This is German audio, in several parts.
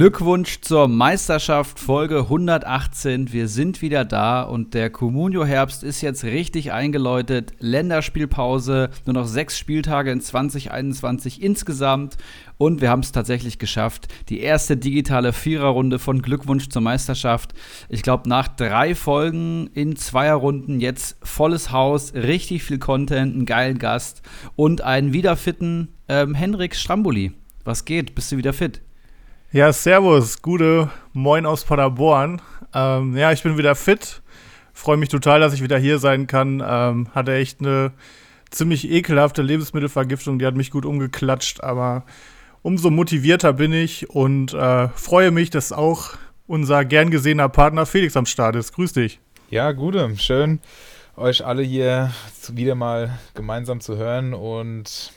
Glückwunsch zur Meisterschaft Folge 118. Wir sind wieder da und der Comunio-Herbst ist jetzt richtig eingeläutet. Länderspielpause, nur noch sechs Spieltage in 2021 insgesamt. Und wir haben es tatsächlich geschafft. Die erste digitale Viererrunde von Glückwunsch zur Meisterschaft. Ich glaube, nach drei Folgen in Zweierrunden jetzt volles Haus, richtig viel Content, einen geilen Gast und einen wiederfitten ähm, Henrik Stramboli. Was geht? Bist du wieder fit? Ja, servus, gute Moin aus Paderborn. Ähm, ja, ich bin wieder fit. Freue mich total, dass ich wieder hier sein kann. Ähm, hatte echt eine ziemlich ekelhafte Lebensmittelvergiftung, die hat mich gut umgeklatscht, aber umso motivierter bin ich und äh, freue mich, dass auch unser gern gesehener Partner Felix am Start ist. Grüß dich. Ja, gute, schön euch alle hier wieder mal gemeinsam zu hören und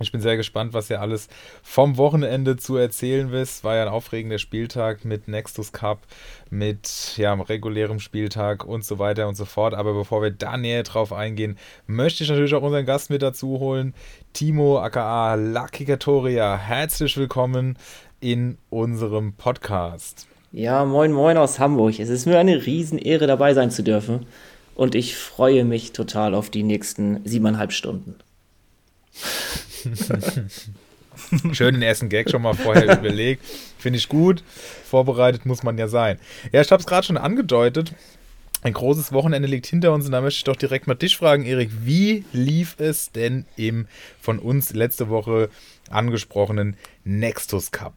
ich bin sehr gespannt, was ihr alles vom Wochenende zu erzählen wisst. War ja ein aufregender Spieltag mit Nextus Cup, mit ja, regulärem Spieltag und so weiter und so fort. Aber bevor wir da näher drauf eingehen, möchte ich natürlich auch unseren Gast mit dazu holen. Timo aka Lucky Katoria, herzlich willkommen in unserem Podcast. Ja, moin moin aus Hamburg. Es ist mir eine Riesenehre dabei sein zu dürfen. Und ich freue mich total auf die nächsten siebeneinhalb Stunden. Schön den ersten Gag schon mal vorher überlegt. Finde ich gut. Vorbereitet muss man ja sein. Ja, ich habe es gerade schon angedeutet. Ein großes Wochenende liegt hinter uns und da möchte ich doch direkt mal dich fragen, Erik. Wie lief es denn im von uns letzte Woche angesprochenen Nextus Cup?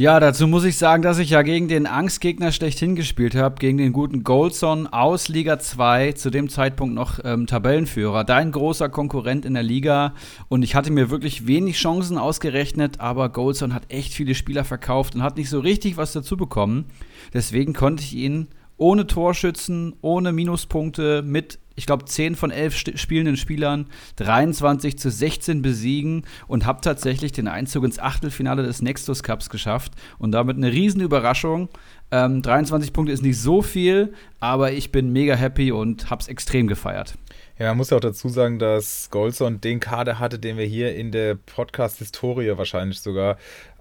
Ja, dazu muss ich sagen, dass ich ja gegen den Angstgegner schlechthin gespielt habe, gegen den guten Goldson aus Liga 2, zu dem Zeitpunkt noch ähm, Tabellenführer. Dein großer Konkurrent in der Liga. Und ich hatte mir wirklich wenig Chancen ausgerechnet, aber Goldson hat echt viele Spieler verkauft und hat nicht so richtig was dazu bekommen. Deswegen konnte ich ihn ohne Torschützen, ohne Minuspunkte, mit ich glaube, 10 von 11 spielenden Spielern 23 zu 16 besiegen und habe tatsächlich den Einzug ins Achtelfinale des Nextus Cups geschafft und damit eine Riesenüberraschung. Ähm, 23 Punkte ist nicht so viel, aber ich bin mega happy und habe es extrem gefeiert. Ja, man muss ja auch dazu sagen, dass Goldson den Kader hatte, den wir hier in der Podcast-Historie wahrscheinlich sogar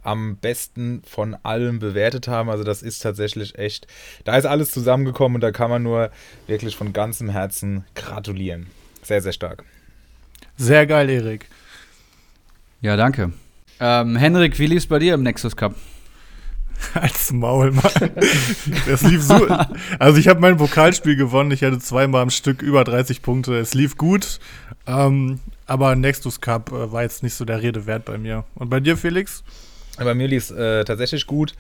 am besten von allen bewertet haben. Also das ist tatsächlich echt, da ist alles zusammengekommen und da kann man nur wirklich von ganzem Herzen gratulieren. Sehr, sehr stark. Sehr geil, Erik. Ja, danke. Ähm, Henrik, wie lief es bei dir im Nexus Cup? Als Maul, Mann. Das lief so. Also ich habe mein Pokalspiel gewonnen. Ich hatte zweimal am Stück über 30 Punkte. Es lief gut. Ähm, aber Nexus Cup äh, war jetzt nicht so der Rede wert bei mir. Und bei dir, Felix? Bei mir lief es äh, tatsächlich gut.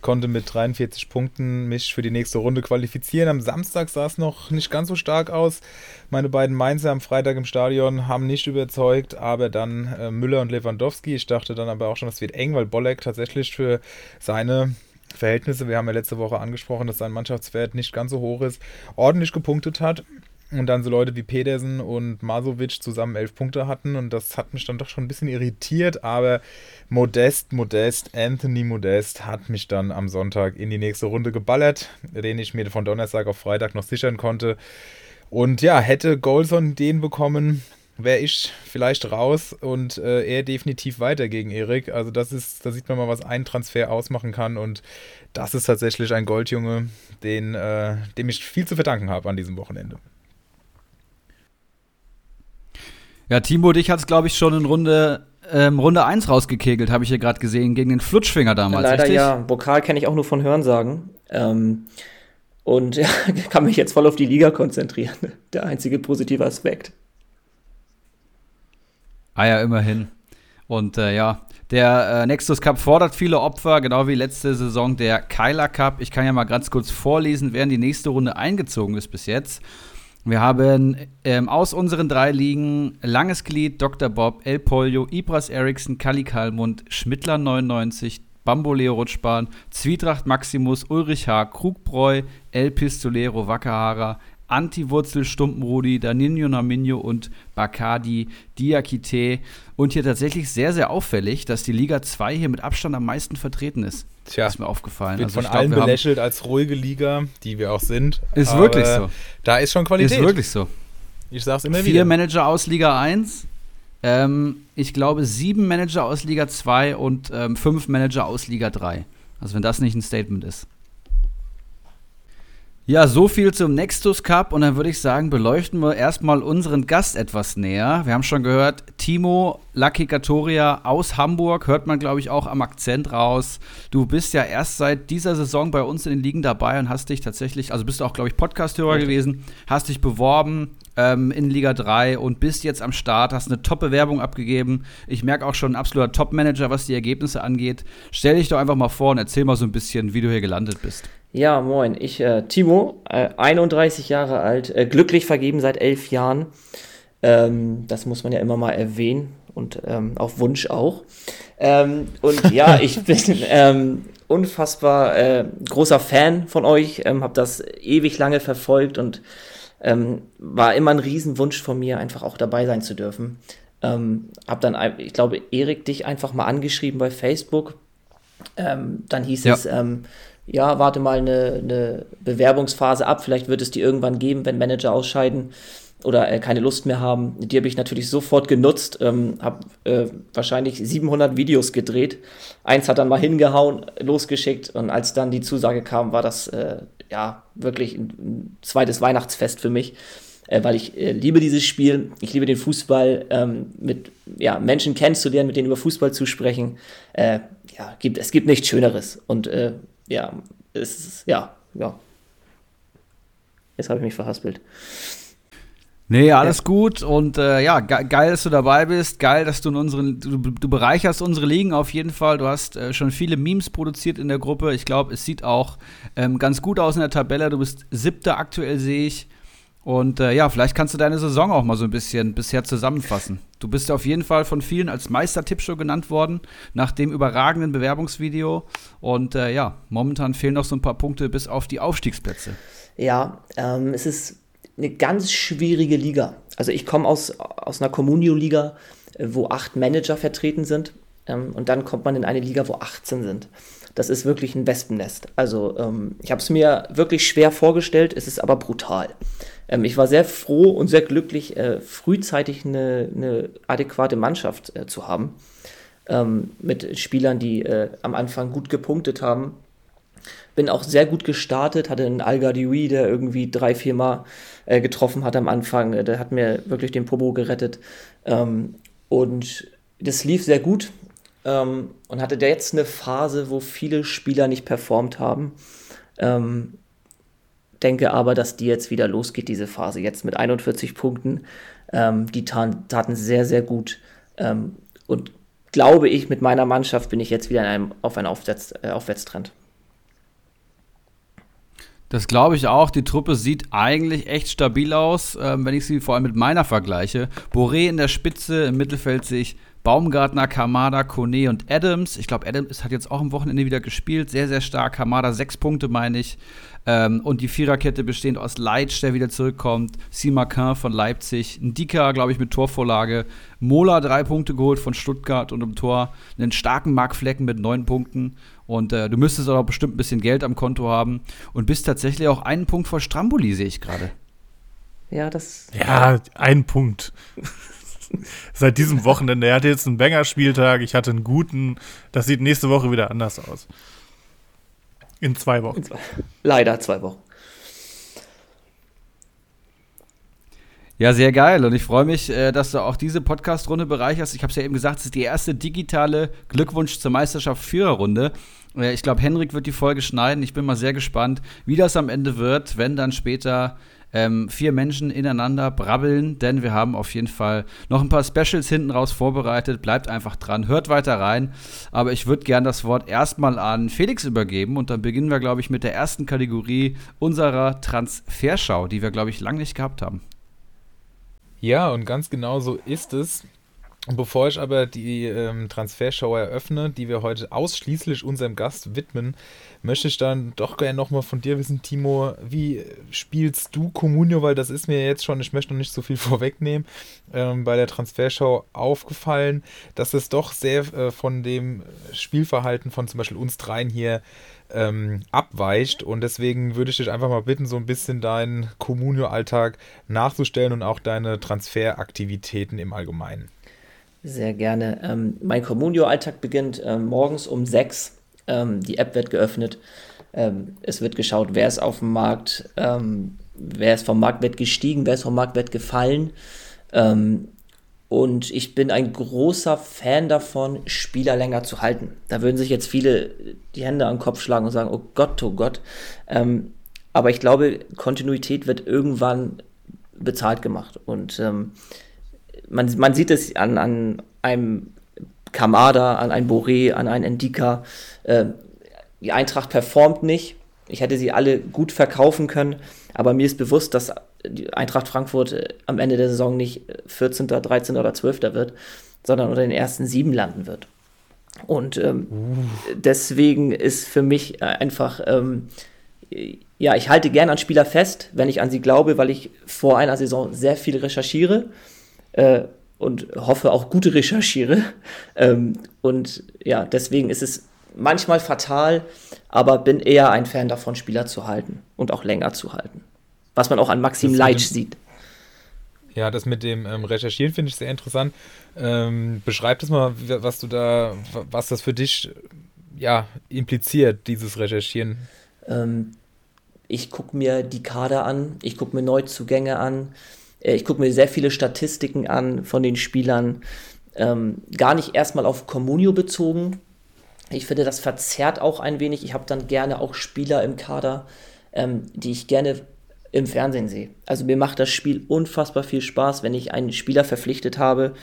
Konnte mit 43 Punkten mich für die nächste Runde qualifizieren. Am Samstag sah es noch nicht ganz so stark aus. Meine beiden Mainzer am Freitag im Stadion haben nicht überzeugt, aber dann äh, Müller und Lewandowski. Ich dachte dann aber auch schon, es wird eng, weil Bolek tatsächlich für seine Verhältnisse, wir haben ja letzte Woche angesprochen, dass sein Mannschaftswert nicht ganz so hoch ist, ordentlich gepunktet hat. Und dann so Leute wie Pedersen und Masovic zusammen elf Punkte hatten. Und das hat mich dann doch schon ein bisschen irritiert. Aber Modest, Modest, Anthony Modest hat mich dann am Sonntag in die nächste Runde geballert, den ich mir von Donnerstag auf Freitag noch sichern konnte. Und ja, hätte Golson den bekommen, wäre ich vielleicht raus und äh, er definitiv weiter gegen Erik. Also das ist, da sieht man mal, was ein Transfer ausmachen kann und das ist tatsächlich ein Goldjunge, den, äh, dem ich viel zu verdanken habe an diesem Wochenende. Ja, Timo, dich hat es, glaube ich, schon in Runde, ähm, Runde 1 rausgekegelt, habe ich hier gerade gesehen, gegen den Flutschfinger damals. Leider richtig? ja. Pokal kenne ich auch nur von Hörensagen. Ähm, und ja, kann mich jetzt voll auf die Liga konzentrieren. Der einzige positive Aspekt. Ah ja, immerhin. Und äh, ja, der äh, Nexus Cup fordert viele Opfer, genau wie letzte Saison der Kyler Cup. Ich kann ja mal ganz kurz vorlesen, wer in die nächste Runde eingezogen ist bis jetzt. Wir haben ähm, aus unseren drei Ligen Langes Glied, Dr. Bob, El Polio, Ibras Eriksson, Kali Kalmund, Schmittler 99, Bamboleo Rutschbahn, Zwietracht Maximus, Ulrich H., Krugbräu, El Pistolero Wakahara, Anti-Wurzel Stumpenrudi, Danino Naminho und Bacardi Diakite. Und hier tatsächlich sehr, sehr auffällig, dass die Liga 2 hier mit Abstand am meisten vertreten ist. Tja, ist mir aufgefallen. Wird also von allen belächelt als ruhige Liga, die wir auch sind. Ist wirklich so. Da ist schon Qualität. Ist wirklich so. Ich sag's immer Vier wieder. Manager aus Liga 1, ähm, ich glaube, sieben Manager aus Liga 2 und ähm, fünf Manager aus Liga 3. Also wenn das nicht ein Statement ist. Ja, so viel zum Nextus Cup und dann würde ich sagen, beleuchten wir erstmal unseren Gast etwas näher. Wir haben schon gehört, Timo Lucky Katoria aus Hamburg, hört man glaube ich auch am Akzent raus. Du bist ja erst seit dieser Saison bei uns in den Ligen dabei und hast dich tatsächlich, also bist du auch glaube ich Podcast-Hörer okay. gewesen, hast dich beworben ähm, in Liga 3 und bist jetzt am Start, hast eine Top-Bewerbung abgegeben. Ich merke auch schon ein absoluter Top-Manager, was die Ergebnisse angeht. Stell dich doch einfach mal vor und erzähl mal so ein bisschen, wie du hier gelandet bist. Ja, moin. Ich, äh, Timo, äh, 31 Jahre alt, äh, glücklich vergeben seit elf Jahren. Ähm, das muss man ja immer mal erwähnen und ähm, auf Wunsch auch. Ähm, und ja, ich bin ähm, unfassbar äh, großer Fan von euch, ähm, habe das ewig lange verfolgt und ähm, war immer ein Riesenwunsch von mir, einfach auch dabei sein zu dürfen. Hab dann, ich glaube, Erik dich einfach mal angeschrieben bei Facebook. Dann hieß ja. es, ja, warte mal eine, eine, Bewerbungsphase ab, vielleicht wird es die irgendwann geben, wenn Manager ausscheiden oder äh, keine Lust mehr haben. Die habe ich natürlich sofort genutzt, ähm, habe äh, wahrscheinlich 700 Videos gedreht. Eins hat dann mal hingehauen, losgeschickt und als dann die Zusage kam, war das äh, ja wirklich ein, zweites Weihnachtsfest für mich, äh, weil ich äh, liebe dieses Spiel, ich liebe den Fußball, ähm, mit ja, Menschen kennenzulernen, mit denen über Fußball zu sprechen. Äh, ja, gibt, es gibt nichts Schöneres und ja, es ist, ja, ja. Jetzt habe ich mich verhaspelt. Nee, alles ja. gut und äh, ja, ge geil, dass du dabei bist. Geil, dass du in unseren, du, du bereicherst unsere Ligen auf jeden Fall. Du hast äh, schon viele Memes produziert in der Gruppe. Ich glaube, es sieht auch ähm, ganz gut aus in der Tabelle. Du bist siebter aktuell, sehe ich. Und äh, ja, vielleicht kannst du deine Saison auch mal so ein bisschen bisher zusammenfassen. Du bist auf jeden Fall von vielen als Meister-Tippshow genannt worden, nach dem überragenden Bewerbungsvideo. Und äh, ja, momentan fehlen noch so ein paar Punkte bis auf die Aufstiegsplätze. Ja, ähm, es ist eine ganz schwierige Liga. Also ich komme aus, aus einer Communio-Liga, äh, wo acht Manager vertreten sind. Ähm, und dann kommt man in eine Liga, wo 18 sind. Das ist wirklich ein Wespennest. Also ähm, ich habe es mir wirklich schwer vorgestellt, es ist aber brutal. Ähm, ich war sehr froh und sehr glücklich, äh, frühzeitig eine, eine, adäquate Mannschaft äh, zu haben. Ähm, mit Spielern, die äh, am Anfang gut gepunktet haben. Bin auch sehr gut gestartet, hatte einen Al Gadioui, der irgendwie drei, vier Mal äh, getroffen hat am Anfang. Äh, der hat mir wirklich den Popo gerettet. Ähm, und das lief sehr gut. Ähm, und hatte jetzt eine Phase, wo viele Spieler nicht performt haben. Ähm, denke aber, dass die jetzt wieder losgeht, diese Phase. Jetzt mit 41 Punkten. Ähm, die taten sehr, sehr gut. Ähm, und glaube ich, mit meiner Mannschaft bin ich jetzt wieder in einem, auf einem Aufwärts, äh, Aufwärtstrend. Das glaube ich auch. Die Truppe sieht eigentlich echt stabil aus, äh, wenn ich sie vor allem mit meiner vergleiche. Boré in der Spitze, im Mittelfeld sehe ich Baumgartner, Kamada, Kone und Adams. Ich glaube, Adams hat jetzt auch am Wochenende wieder gespielt. Sehr, sehr stark. Kamada sechs Punkte, meine ich. Ähm, und die Viererkette bestehend aus Leitsch, der wieder zurückkommt. Simakin von Leipzig. Ndika, glaube ich, mit Torvorlage. Mola drei Punkte geholt von Stuttgart und im Tor. Einen starken Mark Flecken mit neun Punkten. Und äh, du müsstest auch bestimmt ein bisschen Geld am Konto haben. Und bist tatsächlich auch einen Punkt vor Stramboli, sehe ich gerade. Ja, das. Ja, ein Punkt. Seit diesem Wochenende. Er hatte jetzt einen Banger-Spieltag, ich hatte einen guten. Das sieht nächste Woche wieder anders aus. In zwei Wochen. In zwei. Leider zwei Wochen. Ja, sehr geil. Und ich freue mich, äh, dass du auch diese Podcast-Runde bereicherst. Ich habe es ja eben gesagt, es ist die erste digitale Glückwunsch zur Meisterschaft Führerrunde. Äh, ich glaube, Henrik wird die Folge schneiden. Ich bin mal sehr gespannt, wie das am Ende wird, wenn dann später ähm, vier Menschen ineinander brabbeln, denn wir haben auf jeden Fall noch ein paar Specials hinten raus vorbereitet. Bleibt einfach dran, hört weiter rein. Aber ich würde gern das Wort erstmal an Felix übergeben und dann beginnen wir, glaube ich, mit der ersten Kategorie unserer Transferschau, die wir, glaube ich, lange nicht gehabt haben. Ja, und ganz genau so ist es. Bevor ich aber die ähm, Transfershow eröffne, die wir heute ausschließlich unserem Gast widmen, möchte ich dann doch gerne nochmal von dir wissen, Timo, wie spielst du Comunio? Weil das ist mir jetzt schon, ich möchte noch nicht so viel vorwegnehmen, ähm, bei der Transfershow aufgefallen, dass es doch sehr äh, von dem Spielverhalten von zum Beispiel uns dreien hier ähm, abweicht. Und deswegen würde ich dich einfach mal bitten, so ein bisschen deinen Comunio-Alltag nachzustellen und auch deine Transferaktivitäten im Allgemeinen. Sehr gerne. Ähm, mein Communio-Alltag beginnt ähm, morgens um sechs. Ähm, die App wird geöffnet. Ähm, es wird geschaut, wer ist auf dem Markt, ähm, wer ist vom Marktwert gestiegen, wer ist vom Marktwert gefallen. Ähm, und ich bin ein großer Fan davon, Spieler länger zu halten. Da würden sich jetzt viele die Hände am Kopf schlagen und sagen, oh Gott, oh Gott. aber ich glaube, Kontinuität wird irgendwann bezahlt gemacht. Und man, man sieht es an, an einem Kamada, an einem Boré, an einem Endika. Äh, die Eintracht performt nicht. Ich hätte sie alle gut verkaufen können, aber mir ist bewusst, dass die Eintracht Frankfurt äh, am Ende der Saison nicht 14., 13. oder 12. wird, sondern unter den ersten sieben landen wird. Und ähm, deswegen ist für mich einfach, ähm, ja, ich halte gerne an Spieler fest, wenn ich an sie glaube, weil ich vor einer Saison sehr viel recherchiere äh, und hoffe auch gute recherchiere. Ähm, und ja, deswegen ist es manchmal fatal, aber bin eher ein Fan davon, Spieler zu halten und auch länger zu halten. Was man auch an Maxim Leitsch sieht. Ja, das mit dem ähm, Recherchieren finde ich sehr interessant. Ähm, beschreib das mal, was du da, was das für dich ja, impliziert, dieses Recherchieren. Ähm, ich gucke mir die Kader an, ich gucke mir Neuzugänge an, ich gucke mir sehr viele Statistiken an von den Spielern. Ähm, gar nicht erstmal auf Communio bezogen. Ich finde, das verzerrt auch ein wenig. Ich habe dann gerne auch Spieler im Kader, ähm, die ich gerne im Fernsehen sehe. Also mir macht das Spiel unfassbar viel Spaß, wenn ich einen Spieler verpflichtet habe,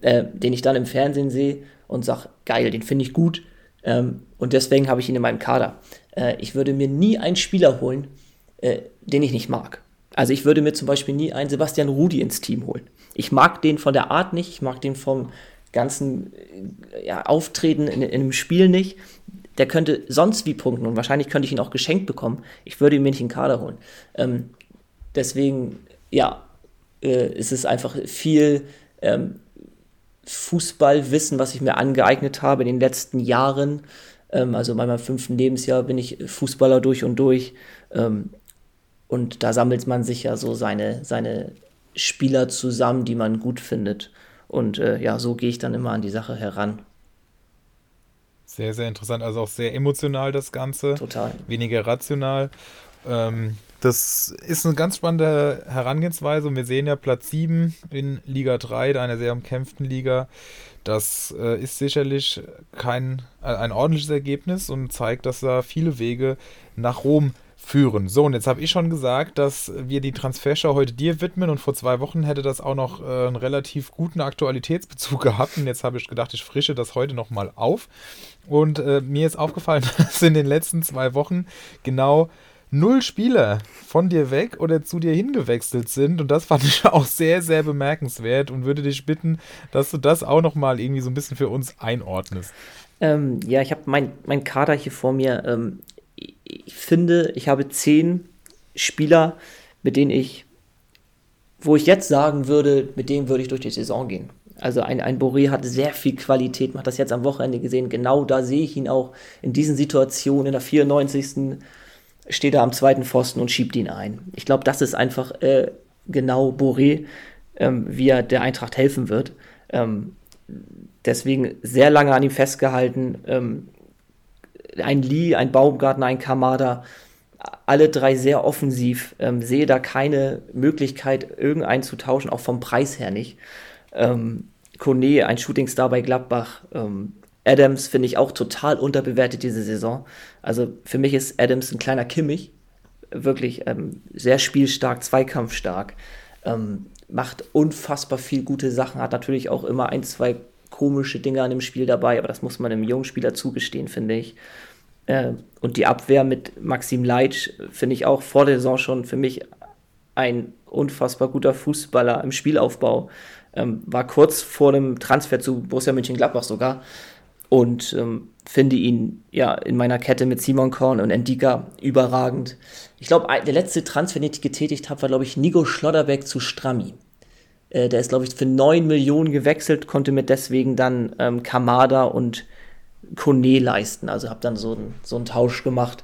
äh, den ich dann im Fernsehen sehe und sage, geil, den finde ich gut. Ähm, und deswegen habe ich ihn in meinem Kader. Äh, ich würde mir nie einen Spieler holen, äh, den ich nicht mag. Also ich würde mir zum Beispiel nie einen Sebastian Rudi ins Team holen. Ich mag den von der Art nicht, ich mag den vom ganzen äh, ja, Auftreten in, in einem Spiel nicht. Der könnte sonst wie punkten und wahrscheinlich könnte ich ihn auch geschenkt bekommen. Ich würde ihn mir nicht in Kader holen. Ähm, deswegen, ja, äh, ist einfach viel ähm, Fußballwissen, was ich mir angeeignet habe in den letzten Jahren. Ähm, also in meinem fünften Lebensjahr bin ich Fußballer durch und durch. Ähm, und da sammelt man sich ja so seine, seine Spieler zusammen, die man gut findet. Und äh, ja, so gehe ich dann immer an die Sache heran. Sehr, sehr interessant. Also auch sehr emotional das Ganze. Total. Weniger rational. Ähm, das ist eine ganz spannende Herangehensweise. Und wir sehen ja Platz 7 in Liga 3, einer sehr umkämpften Liga. Das äh, ist sicherlich kein, äh, ein ordentliches Ergebnis und zeigt, dass da viele Wege nach Rom führen. So, und jetzt habe ich schon gesagt, dass wir die Transfershow heute dir widmen und vor zwei Wochen hätte das auch noch äh, einen relativ guten Aktualitätsbezug gehabt und jetzt habe ich gedacht, ich frische das heute nochmal auf und äh, mir ist aufgefallen, dass in den letzten zwei Wochen genau null Spieler von dir weg oder zu dir hingewechselt sind. Und das fand ich auch sehr, sehr bemerkenswert und würde dich bitten, dass du das auch nochmal irgendwie so ein bisschen für uns einordnest. Ähm, ja, ich habe mein, mein Kader hier vor mir. Ähm, ich finde, ich habe zehn Spieler, mit denen ich, wo ich jetzt sagen würde, mit denen würde ich durch die Saison gehen. Also ein, ein Boré hat sehr viel Qualität, man hat das jetzt am Wochenende gesehen. Genau da sehe ich ihn auch in diesen Situationen. In der 94. steht er am zweiten Pfosten und schiebt ihn ein. Ich glaube, das ist einfach äh, genau Boré, ähm, wie er der Eintracht helfen wird. Ähm, deswegen sehr lange an ihm festgehalten. Ähm, ein Lee, ein Baumgartner, ein Kamada, alle drei sehr offensiv. Ähm, sehe da keine Möglichkeit, irgendeinen zu tauschen, auch vom Preis her nicht. Ähm, Kone, ein Shootingstar bei Gladbach. Ähm, Adams finde ich auch total unterbewertet diese Saison. Also für mich ist Adams ein kleiner Kimmich. Wirklich ähm, sehr spielstark, zweikampfstark. Ähm, macht unfassbar viel gute Sachen, hat natürlich auch immer ein, zwei komische Dinge an dem Spiel dabei, aber das muss man einem jungen Spieler zugestehen, finde ich. Äh, und die Abwehr mit Maxim Leitsch finde ich auch vor der Saison schon für mich ein unfassbar guter Fußballer im Spielaufbau. Ähm, war kurz vor dem Transfer zu Borussia Mönchengladbach sogar und ähm, finde ihn ja in meiner Kette mit Simon Korn und Endika überragend. Ich glaube, der letzte Transfer, den ich getätigt habe, war, glaube ich, Nico Schlotterbeck zu Strammi. Äh, der ist, glaube ich, für 9 Millionen gewechselt, konnte mir deswegen dann ähm, Kamada und Kone leisten. Also habe dann so, ein, so einen Tausch gemacht.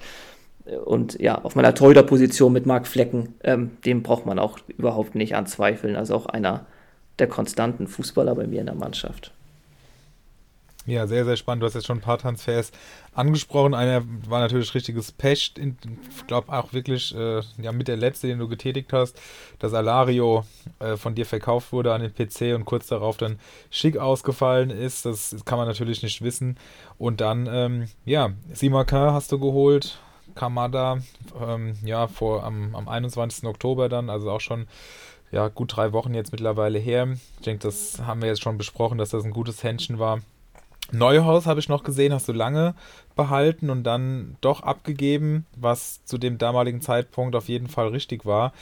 Und ja, auf meiner Torhüter-Position mit Marc Flecken, ähm, dem braucht man auch überhaupt nicht anzweifeln. Also auch einer der konstanten Fußballer bei mir in der Mannschaft. Ja, sehr, sehr spannend. Du hast jetzt schon ein paar Transfers angesprochen. Einer war natürlich richtiges Pech. Ich glaube auch wirklich äh, ja, mit der letzte, den du getätigt hast, dass Alario äh, von dir verkauft wurde an den PC und kurz darauf dann schick ausgefallen ist. Das kann man natürlich nicht wissen. Und dann, ähm, ja, Simaka hast du geholt. Kamada, ähm, ja, vor am, am 21. Oktober dann, also auch schon ja, gut drei Wochen jetzt mittlerweile her. Ich denke, das haben wir jetzt schon besprochen, dass das ein gutes Händchen war. Neuhaus habe ich noch gesehen, hast du lange behalten und dann doch abgegeben, was zu dem damaligen Zeitpunkt auf jeden Fall richtig war.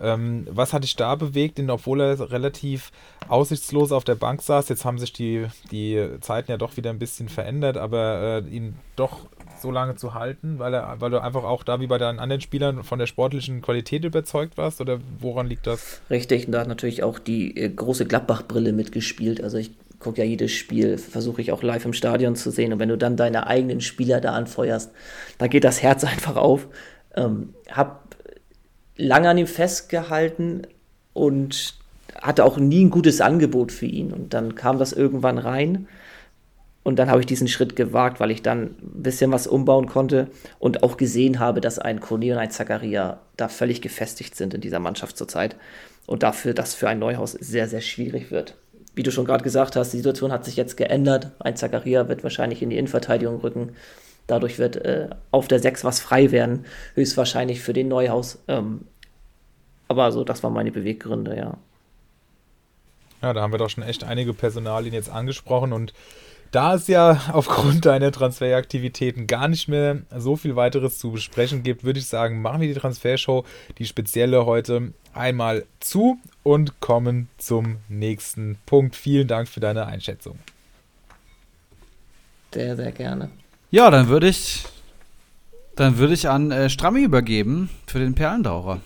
Ähm, was hat dich da bewegt, denn obwohl er relativ aussichtslos auf der Bank saß, jetzt haben sich die, die Zeiten ja doch wieder ein bisschen verändert, aber äh, ihn doch so lange zu halten, weil er, weil du einfach auch da wie bei deinen anderen Spielern von der sportlichen Qualität überzeugt warst oder woran liegt das? Richtig, und da hat natürlich auch die äh, große Gladbach-Brille mitgespielt. Also ich gucke ja jedes Spiel, versuche ich auch live im Stadion zu sehen. Und wenn du dann deine eigenen Spieler da anfeuerst, da geht das Herz einfach auf. Ähm, hab lange an ihm festgehalten und hatte auch nie ein gutes Angebot für ihn. Und dann kam das irgendwann rein. Und dann habe ich diesen Schritt gewagt, weil ich dann ein bisschen was umbauen konnte und auch gesehen habe, dass ein Kone und ein Zakaria da völlig gefestigt sind in dieser Mannschaft zurzeit. Und dafür, dass für ein Neuhaus sehr, sehr schwierig wird wie du schon gerade gesagt hast, die Situation hat sich jetzt geändert. Ein Zakaria wird wahrscheinlich in die Innenverteidigung rücken. Dadurch wird äh, auf der 6 was frei werden, höchstwahrscheinlich für den Neuhaus. Ähm, aber so, das waren meine Beweggründe, ja. Ja, da haben wir doch schon echt einige Personalien jetzt angesprochen und da es ja aufgrund deiner Transferaktivitäten gar nicht mehr so viel weiteres zu besprechen gibt, würde ich sagen, machen wir die Transfershow, die spezielle heute einmal zu und kommen zum nächsten Punkt. Vielen Dank für deine Einschätzung. Sehr, sehr gerne. Ja, dann würde ich, dann würde ich an äh, Strammi übergeben für den Perlendaucher.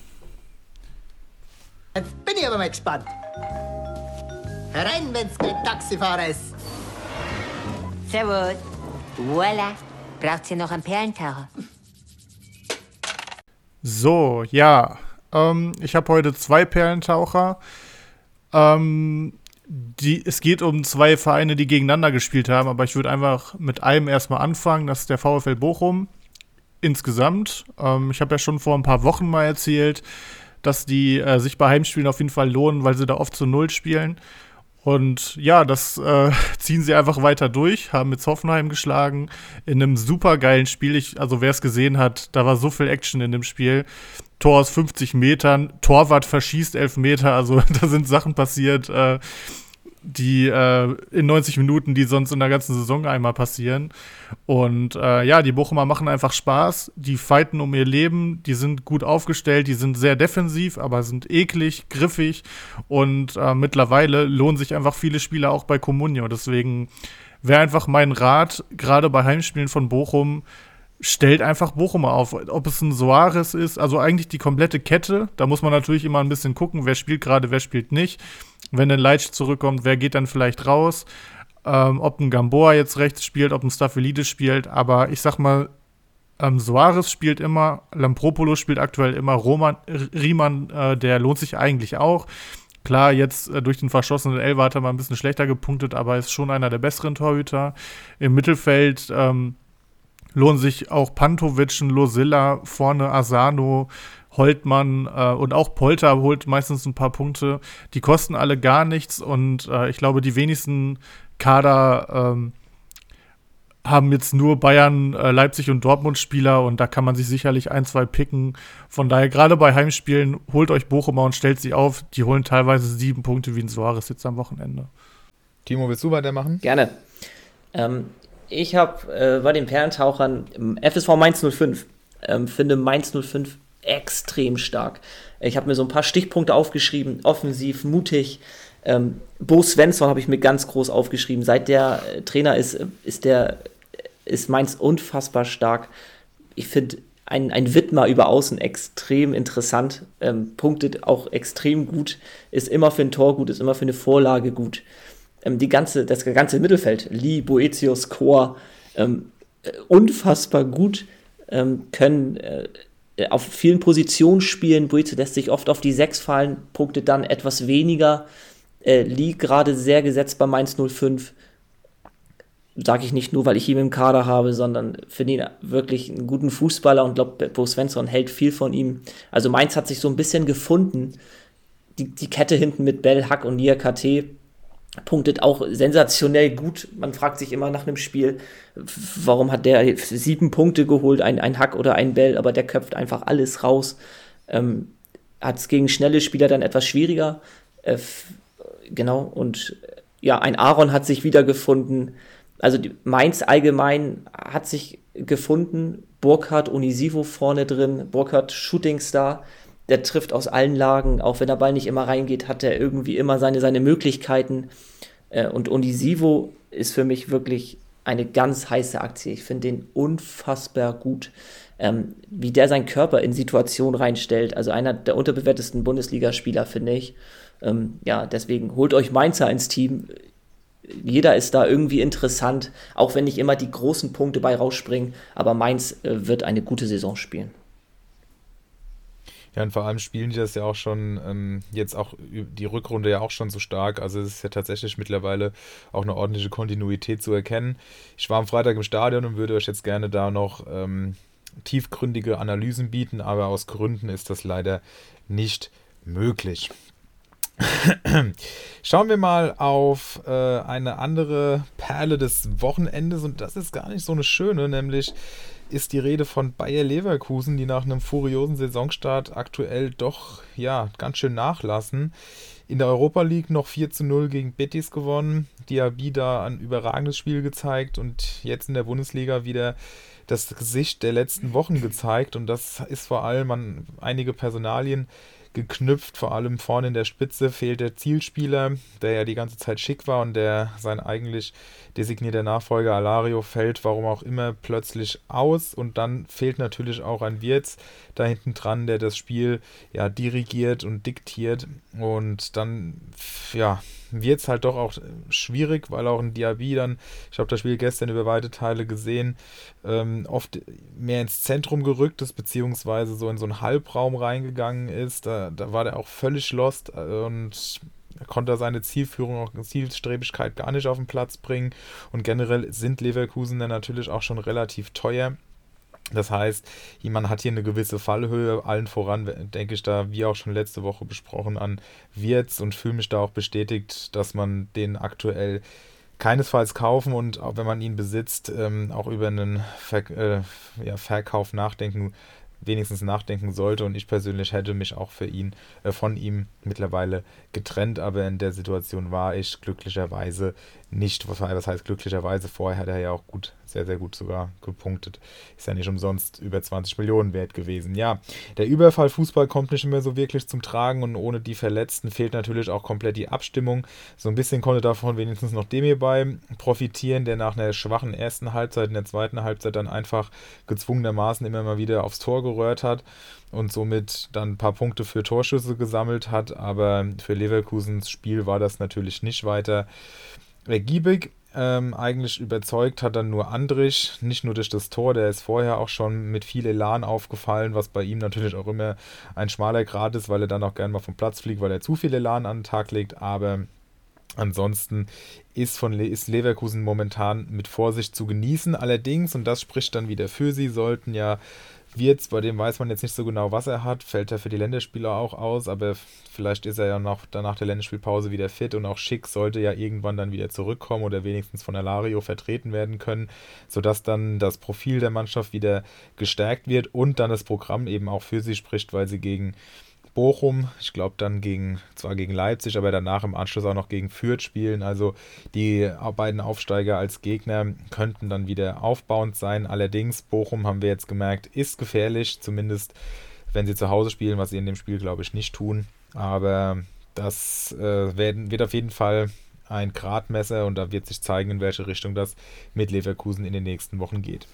Jetzt bin ich aber mal gespannt. Herein, wenn's kein Taxifahrer ist. Servus. Voila. Braucht ihr noch einen Perlentaucher? So, ja. Ähm, ich habe heute zwei Perlentaucher. Ähm, die, es geht um zwei Vereine, die gegeneinander gespielt haben, aber ich würde einfach mit einem erstmal anfangen. Das ist der VfL Bochum insgesamt. Ähm, ich habe ja schon vor ein paar Wochen mal erzählt, dass die äh, sich bei Heimspielen auf jeden Fall lohnen, weil sie da oft zu Null spielen. Und ja, das äh, ziehen sie einfach weiter durch, haben mit Hoffenheim geschlagen in einem super geilen Spiel. Ich, also wer es gesehen hat, da war so viel Action in dem Spiel. Tor aus 50 Metern, Torwart verschießt 11 Meter, also da sind Sachen passiert. Äh, die äh, in 90 Minuten, die sonst in der ganzen Saison einmal passieren. Und äh, ja, die Bochumer machen einfach Spaß. Die fighten um ihr Leben, die sind gut aufgestellt, die sind sehr defensiv, aber sind eklig, griffig. Und äh, mittlerweile lohnen sich einfach viele Spieler auch bei Comunio. Deswegen wäre einfach mein Rat, gerade bei Heimspielen von Bochum, stellt einfach Bochumer auf. Ob es ein Soares ist, also eigentlich die komplette Kette. Da muss man natürlich immer ein bisschen gucken, wer spielt gerade, wer spielt nicht. Wenn ein Leitsch zurückkommt, wer geht dann vielleicht raus? Ähm, ob ein Gamboa jetzt rechts spielt, ob ein Staphylidis spielt. Aber ich sag mal, ähm, Soares spielt immer, Lampropoulos spielt aktuell immer, Roman, Riemann, äh, der lohnt sich eigentlich auch. Klar, jetzt äh, durch den verschossenen Elfer hat er mal ein bisschen schlechter gepunktet, aber ist schon einer der besseren Torhüter. Im Mittelfeld ähm, lohnen sich auch Pantovic, Losilla, vorne Asano, Holtmann äh, und auch Polter holt meistens ein paar Punkte. Die kosten alle gar nichts und äh, ich glaube, die wenigsten Kader ähm, haben jetzt nur Bayern, äh, Leipzig und Dortmund Spieler und da kann man sich sicherlich ein, zwei picken. Von daher, gerade bei Heimspielen, holt euch Bochumer und stellt sie auf. Die holen teilweise sieben Punkte wie ein Soares jetzt am Wochenende. Timo, willst du weitermachen? Gerne. Ähm, ich habe äh, bei den Perlentauchern FSV Mainz 05. Ähm, finde Mainz 05 extrem stark. Ich habe mir so ein paar Stichpunkte aufgeschrieben. Offensiv, mutig, Ähm, Bo Svensson habe ich mir ganz groß aufgeschrieben. Seit der äh, Trainer ist, ist der ist Mainz unfassbar stark. Ich finde ein, ein Widmer über Außen extrem interessant, ähm, punktet auch extrem gut, ist immer für ein Tor gut, ist immer für eine Vorlage gut. Ähm, die ganze, das ganze Mittelfeld, Lee, Boetius, Chor, ähm, äh, unfassbar gut, ähm, können äh, auf vielen Positionen spielen. Boetius lässt sich oft auf die 6 fallen, punktet dann etwas weniger. Äh, Lee gerade sehr gesetzt bei Mainz 05 sage ich nicht nur, weil ich ihn im Kader habe, sondern finde ihn wirklich einen guten Fußballer und glaube, Bo Svensson hält viel von ihm. Also Mainz hat sich so ein bisschen gefunden. Die, die Kette hinten mit Bell, Hack und Nia KT punktet auch sensationell gut. Man fragt sich immer nach einem Spiel, warum hat der sieben Punkte geholt, ein, ein Hack oder ein Bell, aber der köpft einfach alles raus. Ähm, hat es gegen schnelle Spieler dann etwas schwieriger. Äh, genau, und ja, ein Aaron hat sich wiedergefunden also die, Mainz allgemein hat sich gefunden. Burkhardt, Unisivo vorne drin, Burkhardt Shootingstar, der trifft aus allen Lagen, auch wenn der Ball nicht immer reingeht, hat er irgendwie immer seine, seine Möglichkeiten. Äh, und Unisivo ist für mich wirklich eine ganz heiße Aktie. Ich finde den unfassbar gut, ähm, wie der seinen Körper in Situationen reinstellt. Also einer der unterbewertesten Bundesligaspieler, finde ich. Ähm, ja, deswegen holt euch Mainzer ins Team jeder ist da irgendwie interessant, auch wenn nicht immer die großen Punkte bei rausspringen. Aber Mainz äh, wird eine gute Saison spielen. Ja, und vor allem spielen die das ja auch schon ähm, jetzt auch die Rückrunde ja auch schon so stark. Also es ist ja tatsächlich mittlerweile auch eine ordentliche Kontinuität zu erkennen. Ich war am Freitag im Stadion und würde euch jetzt gerne da noch ähm, tiefgründige Analysen bieten, aber aus Gründen ist das leider nicht möglich. Schauen wir mal auf äh, eine andere Perle des Wochenendes und das ist gar nicht so eine schöne, nämlich ist die Rede von Bayer Leverkusen, die nach einem furiosen Saisonstart aktuell doch ja ganz schön nachlassen. In der Europa League noch 4 zu 0 gegen Betis gewonnen, Diaby da ein überragendes Spiel gezeigt und jetzt in der Bundesliga wieder das Gesicht der letzten Wochen gezeigt und das ist vor allem an einige Personalien geknüpft. Vor allem vorne in der Spitze fehlt der Zielspieler, der ja die ganze Zeit schick war und der sein eigentlich designierter Nachfolger Alario fällt, warum auch immer, plötzlich aus. Und dann fehlt natürlich auch ein Wirtz da hinten dran, der das Spiel ja dirigiert und diktiert. Und dann, ja, wird es halt doch auch schwierig, weil auch ein Diaby dann, ich habe das Spiel gestern über weite Teile gesehen, ähm, oft mehr ins Zentrum gerückt ist, beziehungsweise so in so einen Halbraum reingegangen ist. Da, da war der auch völlig lost und konnte seine Zielführung, auch Zielstrebigkeit gar nicht auf den Platz bringen. Und generell sind Leverkusen dann natürlich auch schon relativ teuer. Das heißt, man hat hier eine gewisse Fallhöhe, allen voran denke ich da, wie auch schon letzte Woche besprochen, an Wirtz und fühle mich da auch bestätigt, dass man den aktuell keinesfalls kaufen und auch wenn man ihn besitzt, ähm, auch über einen Ver äh, ja, Verkauf nachdenken wenigstens nachdenken sollte. Und ich persönlich hätte mich auch für ihn, äh, von ihm mittlerweile getrennt, aber in der Situation war ich glücklicherweise nicht. Was heißt glücklicherweise? Vorher hat er ja auch gut, sehr, sehr gut sogar gepunktet. Ist ja nicht umsonst über 20 Millionen wert gewesen. Ja, der Überfallfußball kommt nicht mehr so wirklich zum Tragen und ohne die Verletzten fehlt natürlich auch komplett die Abstimmung. So ein bisschen konnte davon wenigstens noch Demir bei profitieren, der nach einer schwachen ersten Halbzeit in der zweiten Halbzeit dann einfach gezwungenermaßen immer mal wieder aufs Tor gerührt hat und somit dann ein paar Punkte für Torschüsse gesammelt hat. Aber für Leverkusens Spiel war das natürlich nicht weiter ergiebig. Ähm, eigentlich überzeugt hat dann nur Andrich, nicht nur durch das Tor, der ist vorher auch schon mit viel Elan aufgefallen, was bei ihm natürlich auch immer ein schmaler Grad ist, weil er dann auch gerne mal vom Platz fliegt, weil er zu viel Elan an den Tag legt, aber Ansonsten ist, von Le ist Leverkusen momentan mit Vorsicht zu genießen. Allerdings, und das spricht dann wieder für sie, sollten ja Wirtz, bei dem weiß man jetzt nicht so genau, was er hat, fällt er für die Länderspieler auch aus, aber vielleicht ist er ja noch danach der Länderspielpause wieder fit und auch Schick sollte ja irgendwann dann wieder zurückkommen oder wenigstens von Alario vertreten werden können, sodass dann das Profil der Mannschaft wieder gestärkt wird und dann das Programm eben auch für sie spricht, weil sie gegen Bochum, ich glaube dann gegen, zwar gegen Leipzig, aber danach im Anschluss auch noch gegen Fürth spielen. Also die beiden Aufsteiger als Gegner könnten dann wieder aufbauend sein. Allerdings, Bochum haben wir jetzt gemerkt, ist gefährlich, zumindest wenn sie zu Hause spielen, was sie in dem Spiel, glaube ich, nicht tun. Aber das äh, werden, wird auf jeden Fall ein Gradmesser und da wird sich zeigen, in welche Richtung das mit Leverkusen in den nächsten Wochen geht.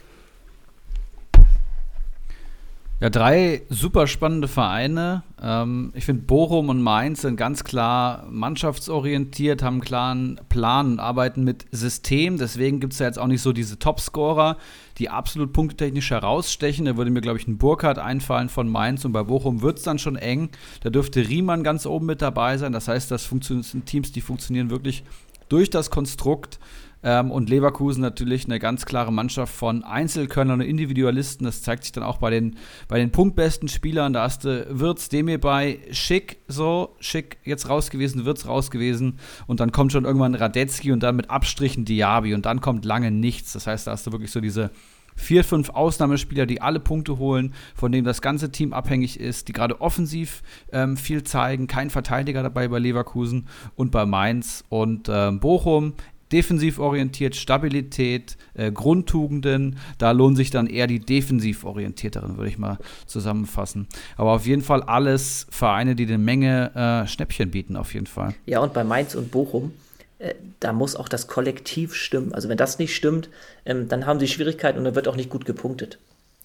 Ja, drei super spannende Vereine. Ähm, ich finde, Bochum und Mainz sind ganz klar mannschaftsorientiert, haben einen klaren Plan und arbeiten mit System. Deswegen gibt es ja jetzt auch nicht so diese Topscorer, die absolut punktetechnisch herausstechen. Da würde mir, glaube ich, ein Burkhardt einfallen von Mainz und bei Bochum wird es dann schon eng. Da dürfte Riemann ganz oben mit dabei sein. Das heißt, das sind Teams, die funktionieren wirklich durch das Konstrukt ähm, und Leverkusen natürlich eine ganz klare Mannschaft von Einzelkönnern und Individualisten. Das zeigt sich dann auch bei den, bei den punktbesten Spielern. Da hast du Wirtz, Demir bei Schick, so, Schick jetzt raus gewesen, Wirtz raus gewesen. Und dann kommt schon irgendwann Radetzky und dann mit Abstrichen Diaby. Und dann kommt lange nichts. Das heißt, da hast du wirklich so diese vier, fünf Ausnahmespieler, die alle Punkte holen, von denen das ganze Team abhängig ist, die gerade offensiv ähm, viel zeigen. Kein Verteidiger dabei bei Leverkusen und bei Mainz und ähm, Bochum defensiv orientiert, Stabilität, äh, Grundtugenden. Da lohnen sich dann eher die defensiv orientierteren, würde ich mal zusammenfassen. Aber auf jeden Fall alles Vereine, die eine Menge äh, Schnäppchen bieten, auf jeden Fall. Ja, und bei Mainz und Bochum, äh, da muss auch das Kollektiv stimmen. Also wenn das nicht stimmt, ähm, dann haben sie Schwierigkeiten und dann wird auch nicht gut gepunktet.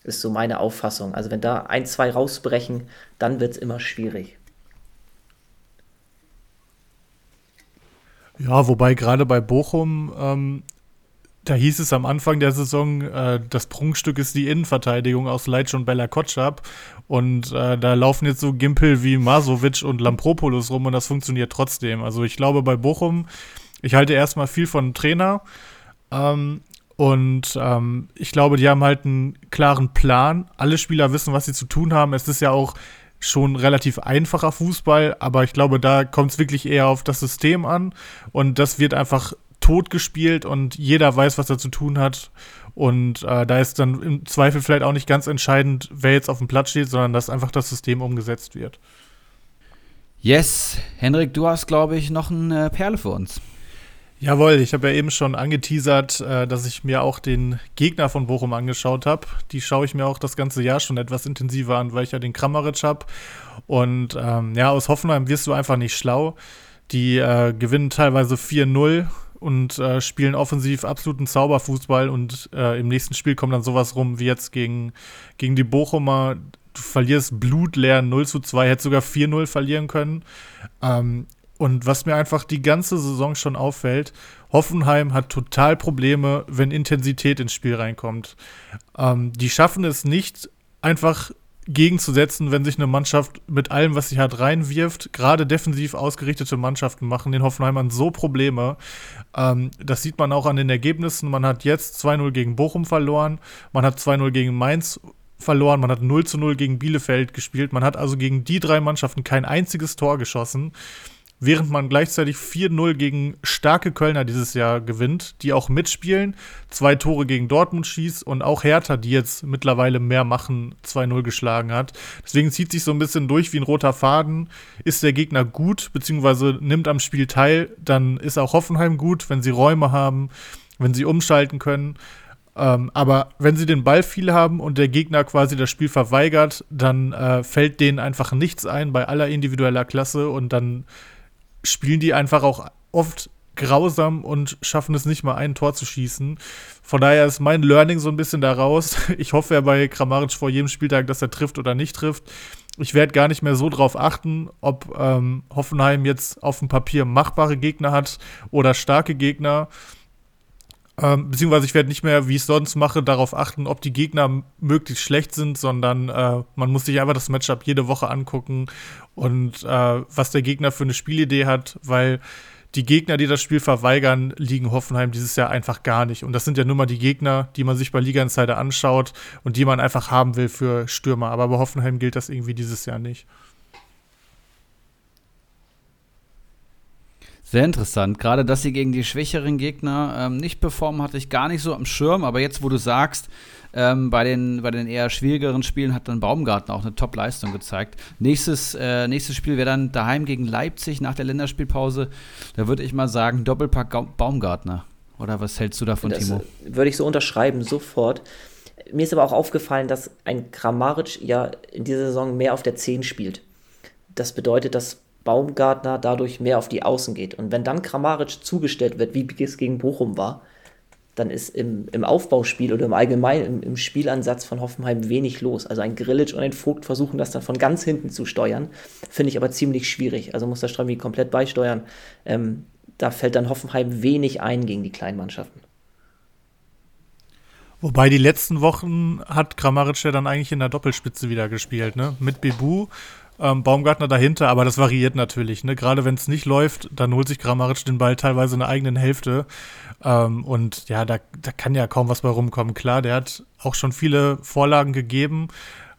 Ist so meine Auffassung. Also wenn da ein, zwei rausbrechen, dann wird es immer schwierig. Ja, wobei gerade bei Bochum, ähm, da hieß es am Anfang der Saison, äh, das Prunkstück ist die Innenverteidigung aus Leitsch und Bella Kotschap. Und äh, da laufen jetzt so Gimpel wie Masovic und Lampropoulos rum und das funktioniert trotzdem. Also ich glaube bei Bochum, ich halte erstmal viel von Trainer. Ähm, und ähm, ich glaube, die haben halt einen klaren Plan. Alle Spieler wissen, was sie zu tun haben. Es ist ja auch schon relativ einfacher Fußball, aber ich glaube, da kommt es wirklich eher auf das System an und das wird einfach tot gespielt und jeder weiß, was er zu tun hat. Und äh, da ist dann im Zweifel vielleicht auch nicht ganz entscheidend, wer jetzt auf dem Platz steht, sondern dass einfach das System umgesetzt wird. Yes, Henrik, du hast, glaube ich, noch eine Perle für uns. Jawohl, ich habe ja eben schon angeteasert, äh, dass ich mir auch den Gegner von Bochum angeschaut habe. Die schaue ich mir auch das ganze Jahr schon etwas intensiver an, weil ich ja den Kramaric habe. Und ähm, ja, aus Hoffenheim wirst du einfach nicht schlau. Die äh, gewinnen teilweise 4-0 und äh, spielen offensiv absoluten Zauberfußball. Und äh, im nächsten Spiel kommt dann sowas rum wie jetzt gegen, gegen die Bochumer. Du verlierst blutleer 0 zu 2, hättest sogar 4-0 verlieren können. Ähm, und was mir einfach die ganze Saison schon auffällt, Hoffenheim hat total Probleme, wenn Intensität ins Spiel reinkommt. Ähm, die schaffen es nicht, einfach gegenzusetzen, wenn sich eine Mannschaft mit allem, was sie hat, reinwirft. Gerade defensiv ausgerichtete Mannschaften machen den Hoffenheimern so Probleme. Ähm, das sieht man auch an den Ergebnissen. Man hat jetzt 2-0 gegen Bochum verloren, man hat 2-0 gegen Mainz verloren, man hat 0 0 gegen Bielefeld gespielt, man hat also gegen die drei Mannschaften kein einziges Tor geschossen während man gleichzeitig 4-0 gegen starke Kölner dieses Jahr gewinnt, die auch mitspielen, zwei Tore gegen Dortmund schießt und auch Hertha, die jetzt mittlerweile mehr machen, 2-0 geschlagen hat. Deswegen zieht sich so ein bisschen durch wie ein roter Faden. Ist der Gegner gut, beziehungsweise nimmt am Spiel teil, dann ist auch Hoffenheim gut, wenn sie Räume haben, wenn sie umschalten können. Ähm, aber wenn sie den Ball viel haben und der Gegner quasi das Spiel verweigert, dann äh, fällt denen einfach nichts ein bei aller individueller Klasse und dann spielen die einfach auch oft grausam und schaffen es nicht mal ein Tor zu schießen. Von daher ist mein Learning so ein bisschen daraus. Ich hoffe ja bei Kramaric vor jedem Spieltag, dass er trifft oder nicht trifft. Ich werde gar nicht mehr so drauf achten, ob ähm, Hoffenheim jetzt auf dem Papier machbare Gegner hat oder starke Gegner. Ähm, beziehungsweise ich werde nicht mehr, wie ich es sonst mache, darauf achten, ob die Gegner möglichst schlecht sind, sondern äh, man muss sich einfach das Matchup jede Woche angucken und äh, was der Gegner für eine Spielidee hat, weil die Gegner, die das Spiel verweigern, liegen Hoffenheim dieses Jahr einfach gar nicht. Und das sind ja nur mal die Gegner, die man sich bei Liga Insider anschaut und die man einfach haben will für Stürmer. Aber bei Hoffenheim gilt das irgendwie dieses Jahr nicht. Sehr interessant. Gerade, dass sie gegen die schwächeren Gegner ähm, nicht performen, hatte ich gar nicht so am Schirm. Aber jetzt, wo du sagst, ähm, bei, den, bei den eher schwierigeren Spielen hat dann Baumgarten auch eine Top-Leistung gezeigt. Nächstes, äh, nächstes Spiel wäre dann daheim gegen Leipzig nach der Länderspielpause. Da würde ich mal sagen, Doppelpack Baumgartner. Oder was hältst du davon, das, Timo? Würde ich so unterschreiben, sofort. Mir ist aber auch aufgefallen, dass ein Grammaric ja in dieser Saison mehr auf der 10 spielt. Das bedeutet, dass Baumgartner dadurch mehr auf die Außen geht. Und wenn dann Kramaric zugestellt wird, wie es gegen Bochum war, dann ist im, im Aufbauspiel oder im Allgemeinen im, im, Spielansatz von Hoffenheim wenig los. Also ein Grillitsch und ein Vogt versuchen das dann von ganz hinten zu steuern, finde ich aber ziemlich schwierig. Also muss der Strömi komplett beisteuern. Ähm, da fällt dann Hoffenheim wenig ein gegen die kleinen Mannschaften. Wobei die letzten Wochen hat Kramaric ja dann eigentlich in der Doppelspitze wieder gespielt, ne? Mit Bebu, ähm, Baumgartner dahinter, aber das variiert natürlich, ne? Gerade wenn es nicht läuft, dann holt sich Kramaric den Ball teilweise in der eigenen Hälfte. Ähm, und ja, da, da kann ja kaum was bei rumkommen. Klar, der hat auch schon viele Vorlagen gegeben,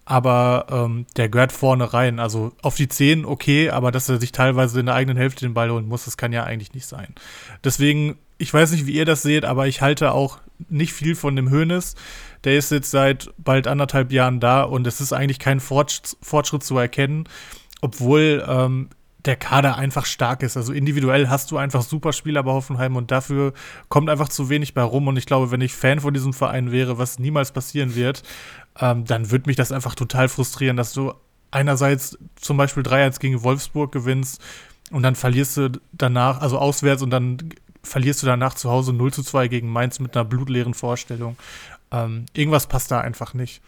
aber ähm, der gehört vorne rein. Also auf die 10 okay, aber dass er sich teilweise in der eigenen Hälfte den Ball holen muss, das kann ja eigentlich nicht sein. Deswegen, ich weiß nicht, wie ihr das seht, aber ich halte auch nicht viel von dem Hönes. Der ist jetzt seit bald anderthalb Jahren da und es ist eigentlich kein Fortschritt, zu erkennen, obwohl ähm, der Kader einfach stark ist. Also individuell hast du einfach Superspieler bei Hoffenheim und dafür kommt einfach zu wenig bei rum. Und ich glaube, wenn ich Fan von diesem Verein wäre, was niemals passieren wird, ähm, dann würde mich das einfach total frustrieren, dass du einerseits zum Beispiel 3-1 gegen Wolfsburg gewinnst und dann verlierst du danach, also auswärts und dann verlierst du danach zu Hause 0 zu 2 gegen Mainz mit einer blutleeren Vorstellung. Ähm, irgendwas passt da einfach nicht.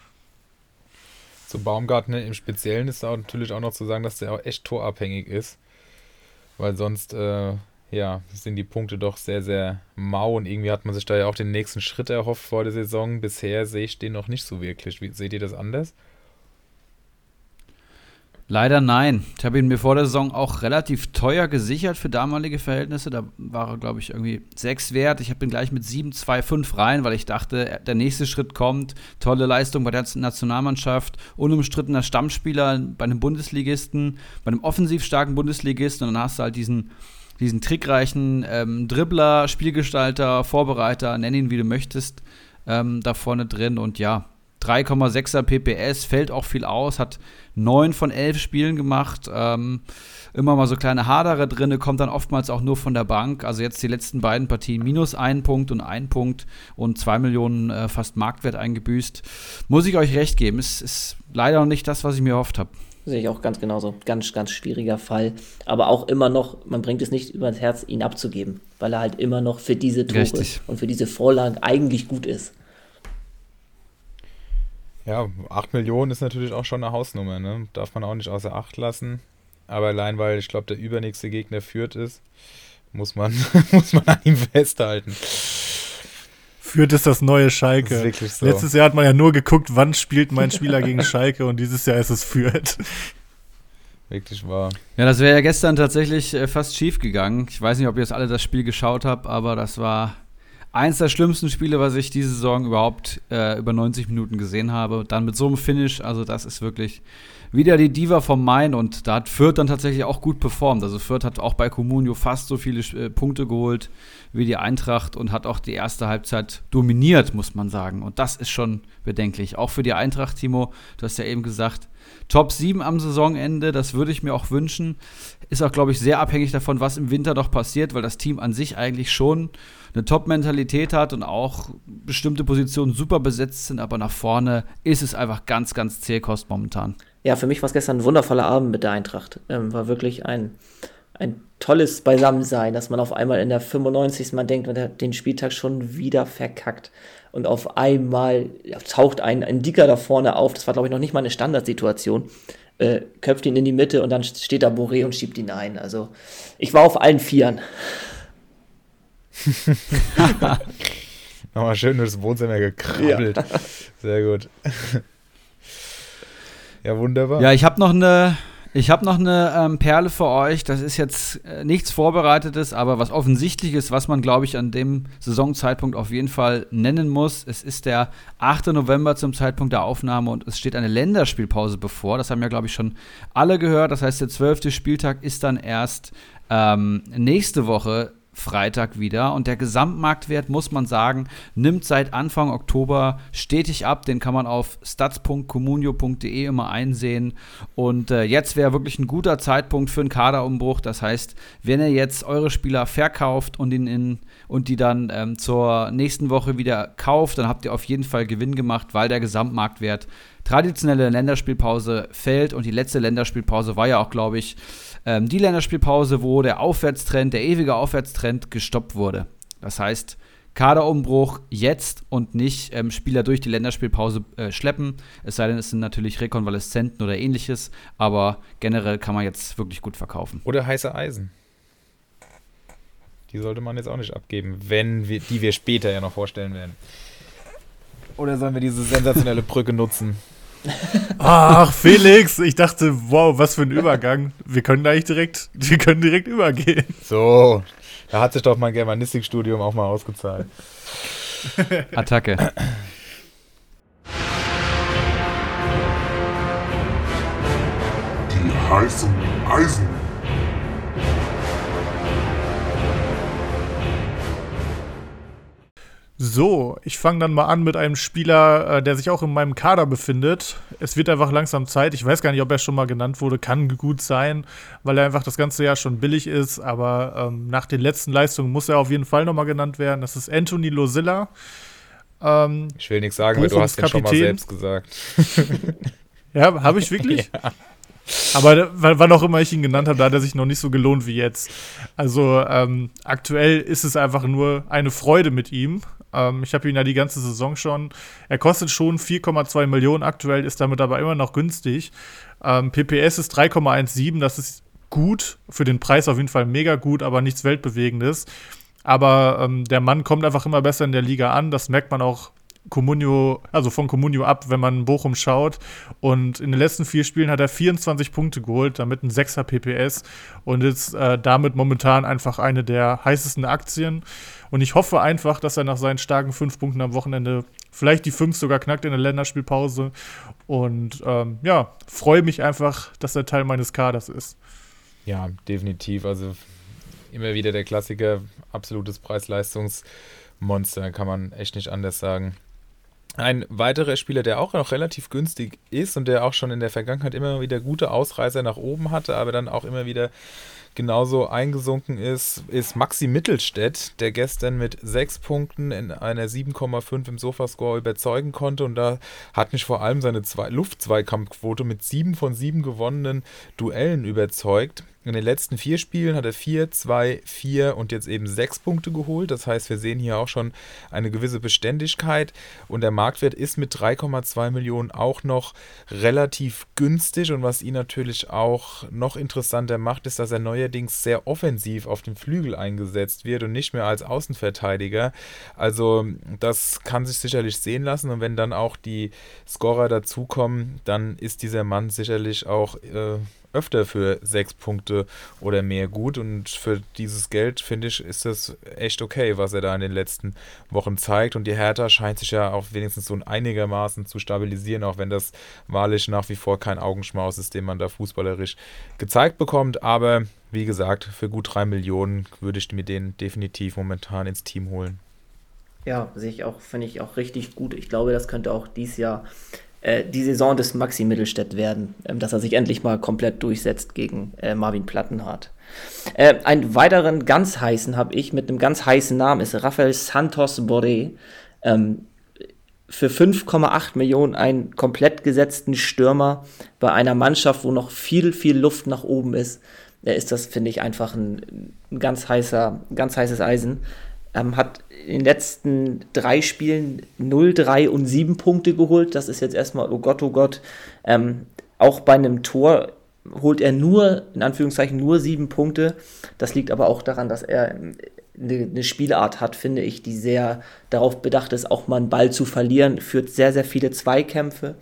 Zu Baumgartner im Speziellen ist da natürlich auch noch zu sagen, dass der auch echt torabhängig ist. Weil sonst, äh, ja, sind die Punkte doch sehr, sehr mau und irgendwie hat man sich da ja auch den nächsten Schritt erhofft vor der Saison. Bisher sehe ich den noch nicht so wirklich. Wie, seht ihr das anders? Leider nein. Ich habe ihn mir vor der Saison auch relativ teuer gesichert für damalige Verhältnisse. Da war er, glaube ich, irgendwie sechs wert. Ich habe ihn gleich mit 7, 2, 5 rein, weil ich dachte, der nächste Schritt kommt. Tolle Leistung bei der Nationalmannschaft, unumstrittener Stammspieler bei einem Bundesligisten, bei einem offensiv starken Bundesligisten. Und dann hast du halt diesen, diesen trickreichen ähm, Dribbler, Spielgestalter, Vorbereiter, nenn ihn wie du möchtest, ähm, da vorne drin. Und ja, 3,6er PPS, fällt auch viel aus, hat neun von elf Spielen gemacht. Ähm, immer mal so kleine Hadere drin, kommt dann oftmals auch nur von der Bank. Also jetzt die letzten beiden Partien minus ein Punkt und ein Punkt und zwei Millionen äh, fast Marktwert eingebüßt. Muss ich euch recht geben, ist, ist leider noch nicht das, was ich mir erhofft habe. Sehe ich auch ganz genauso. Ganz, ganz schwieriger Fall. Aber auch immer noch, man bringt es nicht über das Herz, ihn abzugeben, weil er halt immer noch für diese Tore Richtig. und für diese Vorlagen eigentlich gut ist. Ja, 8 Millionen ist natürlich auch schon eine Hausnummer, ne? Darf man auch nicht außer Acht lassen. Aber allein, weil ich glaube, der übernächste Gegner führt ist, muss man, muss man an ihm festhalten. Führt ist das neue Schalke. Das ist wirklich so. Letztes Jahr hat man ja nur geguckt, wann spielt mein Spieler gegen Schalke und dieses Jahr ist es führt. Wirklich wahr. Ja, das wäre ja gestern tatsächlich äh, fast schief gegangen. Ich weiß nicht, ob ihr jetzt alle das Spiel geschaut habt, aber das war eins der schlimmsten Spiele, was ich diese Saison überhaupt äh, über 90 Minuten gesehen habe. Dann mit so einem Finish, also das ist wirklich wieder die Diva vom Main und da hat Fürth dann tatsächlich auch gut performt. Also Fürth hat auch bei Comunio fast so viele äh, Punkte geholt wie die Eintracht und hat auch die erste Halbzeit dominiert, muss man sagen. Und das ist schon bedenklich. Auch für die Eintracht, Timo, du hast ja eben gesagt, Top 7 am Saisonende, das würde ich mir auch wünschen. Ist auch, glaube ich, sehr abhängig davon, was im Winter noch passiert, weil das Team an sich eigentlich schon eine Top-Mentalität hat und auch bestimmte Positionen super besetzt sind, aber nach vorne ist es einfach ganz, ganz zähkost momentan. Ja, für mich war es gestern ein wundervoller Abend mit der Eintracht. Ähm, war wirklich ein, ein tolles Beisammensein, dass man auf einmal in der 95. man denkt, man hat den Spieltag schon wieder verkackt. Und auf einmal taucht ein, ein Dicker da vorne auf. Das war, glaube ich, noch nicht mal eine Standardsituation. Äh, köpft ihn in die Mitte und dann steht da Boré und schiebt ihn ein. Also ich war auf allen Vieren. Nochmal schön durchs Wohnzimmer gekrabbelt. Ja. Sehr gut. ja, wunderbar. Ja, ich habe noch eine. Ich habe noch eine ähm, Perle für euch. Das ist jetzt äh, nichts Vorbereitetes, aber was Offensichtliches, was man, glaube ich, an dem Saisonzeitpunkt auf jeden Fall nennen muss. Es ist der 8. November zum Zeitpunkt der Aufnahme und es steht eine Länderspielpause bevor. Das haben ja, glaube ich, schon alle gehört. Das heißt, der 12. Spieltag ist dann erst ähm, nächste Woche Freitag wieder. Und der Gesamtmarktwert, muss man sagen, nimmt seit Anfang Oktober stetig ab. Den kann man auf stats.communio.de immer einsehen. Und äh, jetzt wäre wirklich ein guter Zeitpunkt für einen Kaderumbruch. Das heißt, wenn ihr jetzt eure Spieler verkauft und, ihn in, und die dann ähm, zur nächsten Woche wieder kauft, dann habt ihr auf jeden Fall Gewinn gemacht, weil der Gesamtmarktwert traditionelle Länderspielpause fällt. Und die letzte Länderspielpause war ja auch, glaube ich, ähm, die Länderspielpause, wo der Aufwärtstrend, der ewige Aufwärtstrend gestoppt wurde. Das heißt, Kaderumbruch jetzt und nicht ähm, Spieler durch die Länderspielpause äh, schleppen. Es sei denn, es sind natürlich Rekonvaleszenten oder ähnliches, aber generell kann man jetzt wirklich gut verkaufen. Oder heiße Eisen. Die sollte man jetzt auch nicht abgeben, wenn wir, die wir später ja noch vorstellen werden. Oder sollen wir diese sensationelle Brücke nutzen? Ach, Felix, ich dachte, wow, was für ein Übergang. Wir können gleich direkt, wir können direkt übergehen. So, da hat sich doch mein Germanistikstudium auch mal ausgezahlt. Attacke. Die heißen Eisen. So, ich fange dann mal an mit einem Spieler, äh, der sich auch in meinem Kader befindet. Es wird einfach langsam Zeit. Ich weiß gar nicht, ob er schon mal genannt wurde. Kann gut sein, weil er einfach das ganze Jahr schon billig ist. Aber ähm, nach den letzten Leistungen muss er auf jeden Fall nochmal genannt werden. Das ist Anthony Losilla. Ähm, ich will nichts sagen, weil du hast ihn schon mal selbst gesagt. ja, habe ich wirklich? ja. Aber wann auch immer ich ihn genannt habe, da hat er sich noch nicht so gelohnt wie jetzt. Also ähm, aktuell ist es einfach nur eine Freude mit ihm. Ähm, ich habe ihn ja die ganze Saison schon. Er kostet schon 4,2 Millionen aktuell, ist damit aber immer noch günstig. Ähm, PPS ist 3,17, das ist gut. Für den Preis auf jeden Fall mega gut, aber nichts Weltbewegendes. Aber ähm, der Mann kommt einfach immer besser in der Liga an. Das merkt man auch Comunio, also von Comunio ab, wenn man Bochum schaut. Und in den letzten vier Spielen hat er 24 Punkte geholt, damit ein 6er PPS und ist äh, damit momentan einfach eine der heißesten Aktien. Und ich hoffe einfach, dass er nach seinen starken fünf Punkten am Wochenende vielleicht die fünf sogar knackt in der Länderspielpause. Und ähm, ja, freue mich einfach, dass er Teil meines Kaders ist. Ja, definitiv. Also immer wieder der Klassiker, absolutes Preis-Leistungs-Monster, kann man echt nicht anders sagen. Ein weiterer Spieler, der auch noch relativ günstig ist und der auch schon in der Vergangenheit immer wieder gute Ausreißer nach oben hatte, aber dann auch immer wieder genauso eingesunken ist, ist Maxi Mittelstädt, der gestern mit sechs Punkten in einer 7,5 im Sofascore überzeugen konnte. Und da hat mich vor allem seine Luft-Zweikampfquote mit sieben von sieben gewonnenen Duellen überzeugt. In den letzten vier Spielen hat er 4, 2, 4 und jetzt eben 6 Punkte geholt. Das heißt, wir sehen hier auch schon eine gewisse Beständigkeit und der Marktwert ist mit 3,2 Millionen auch noch relativ günstig. Und was ihn natürlich auch noch interessanter macht, ist, dass er neuerdings sehr offensiv auf dem Flügel eingesetzt wird und nicht mehr als Außenverteidiger. Also, das kann sich sicherlich sehen lassen. Und wenn dann auch die Scorer dazukommen, dann ist dieser Mann sicherlich auch. Äh, öfter für sechs Punkte oder mehr gut. Und für dieses Geld, finde ich, ist das echt okay, was er da in den letzten Wochen zeigt. Und die Hertha scheint sich ja auch wenigstens so einigermaßen zu stabilisieren, auch wenn das wahrlich nach wie vor kein Augenschmaus ist, den man da fußballerisch gezeigt bekommt. Aber wie gesagt, für gut drei Millionen würde ich mir den definitiv momentan ins Team holen. Ja, sehe ich auch, finde ich auch richtig gut. Ich glaube, das könnte auch dieses Jahr äh, die Saison des Maxi Mittelstädt werden, ähm, dass er sich endlich mal komplett durchsetzt gegen äh, Marvin Plattenhardt. Äh, einen weiteren ganz heißen habe ich mit einem ganz heißen Namen, ist Rafael Santos Boré. Ähm, für 5,8 Millionen einen komplett gesetzten Stürmer bei einer Mannschaft, wo noch viel, viel Luft nach oben ist, äh, ist das, finde ich, einfach ein, ein ganz heißer, ganz heißes Eisen. Ähm, hat in den letzten drei Spielen 0, 3 und 7 Punkte geholt. Das ist jetzt erstmal, oh Gott, oh Gott. Ähm, auch bei einem Tor holt er nur, in Anführungszeichen, nur 7 Punkte. Das liegt aber auch daran, dass er eine, eine Spielart hat, finde ich, die sehr darauf bedacht ist, auch mal einen Ball zu verlieren. Führt sehr, sehr viele Zweikämpfe.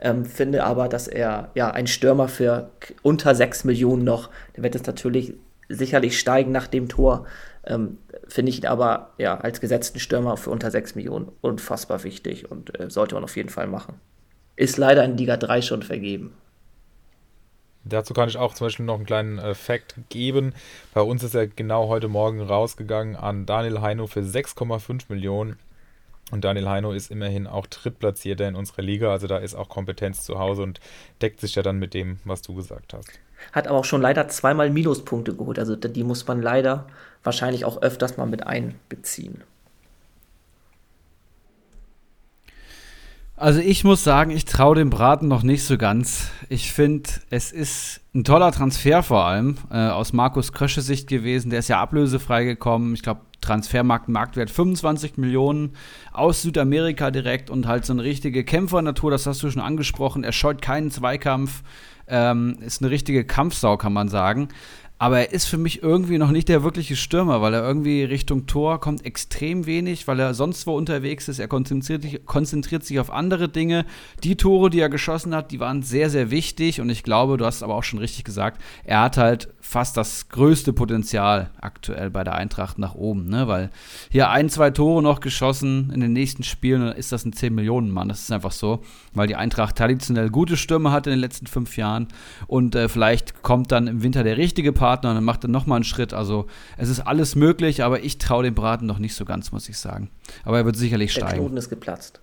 Ähm, finde aber, dass er ja ein Stürmer für unter 6 Millionen noch, der wird jetzt natürlich sicherlich steigen nach dem Tor. Ähm, Finde ich ihn aber ja, als gesetzten Stürmer für unter 6 Millionen unfassbar wichtig und äh, sollte man auf jeden Fall machen. Ist leider in Liga 3 schon vergeben. Dazu kann ich auch zum Beispiel noch einen kleinen äh, Fact geben. Bei uns ist er genau heute Morgen rausgegangen an Daniel Heino für 6,5 Millionen. Und Daniel Heino ist immerhin auch Drittplatzierter in unserer Liga, also da ist auch Kompetenz zu Hause und deckt sich ja dann mit dem, was du gesagt hast. Hat aber auch schon leider zweimal Minuspunkte geholt. Also die muss man leider wahrscheinlich auch öfters mal mit einbeziehen. Also ich muss sagen, ich traue dem Braten noch nicht so ganz. Ich finde, es ist ein toller Transfer vor allem äh, aus Markus Krösche Sicht gewesen. Der ist ja ablösefrei gekommen. Ich glaube, Transfermarkt, Marktwert 25 Millionen aus Südamerika direkt und halt so eine richtige Kämpfernatur, das hast du schon angesprochen. Er scheut keinen Zweikampf, ähm, ist eine richtige Kampfsau, kann man sagen. Aber er ist für mich irgendwie noch nicht der wirkliche Stürmer, weil er irgendwie Richtung Tor kommt extrem wenig, weil er sonst wo unterwegs ist. Er konzentriert sich, konzentriert sich auf andere Dinge. Die Tore, die er geschossen hat, die waren sehr, sehr wichtig. Und ich glaube, du hast es aber auch schon richtig gesagt, er hat halt fast das größte Potenzial aktuell bei der Eintracht nach oben. Ne? Weil hier ein, zwei Tore noch geschossen in den nächsten Spielen, dann ist das ein 10-Millionen-Mann. Das ist einfach so, weil die Eintracht traditionell gute Stürme hat in den letzten fünf Jahren. Und äh, vielleicht kommt dann im Winter der richtige Partner und dann macht er nochmal einen Schritt. Also es ist alles möglich, aber ich traue dem Braten noch nicht so ganz, muss ich sagen. Aber er wird sicherlich Der steigen. Der Knoten ist geplatzt.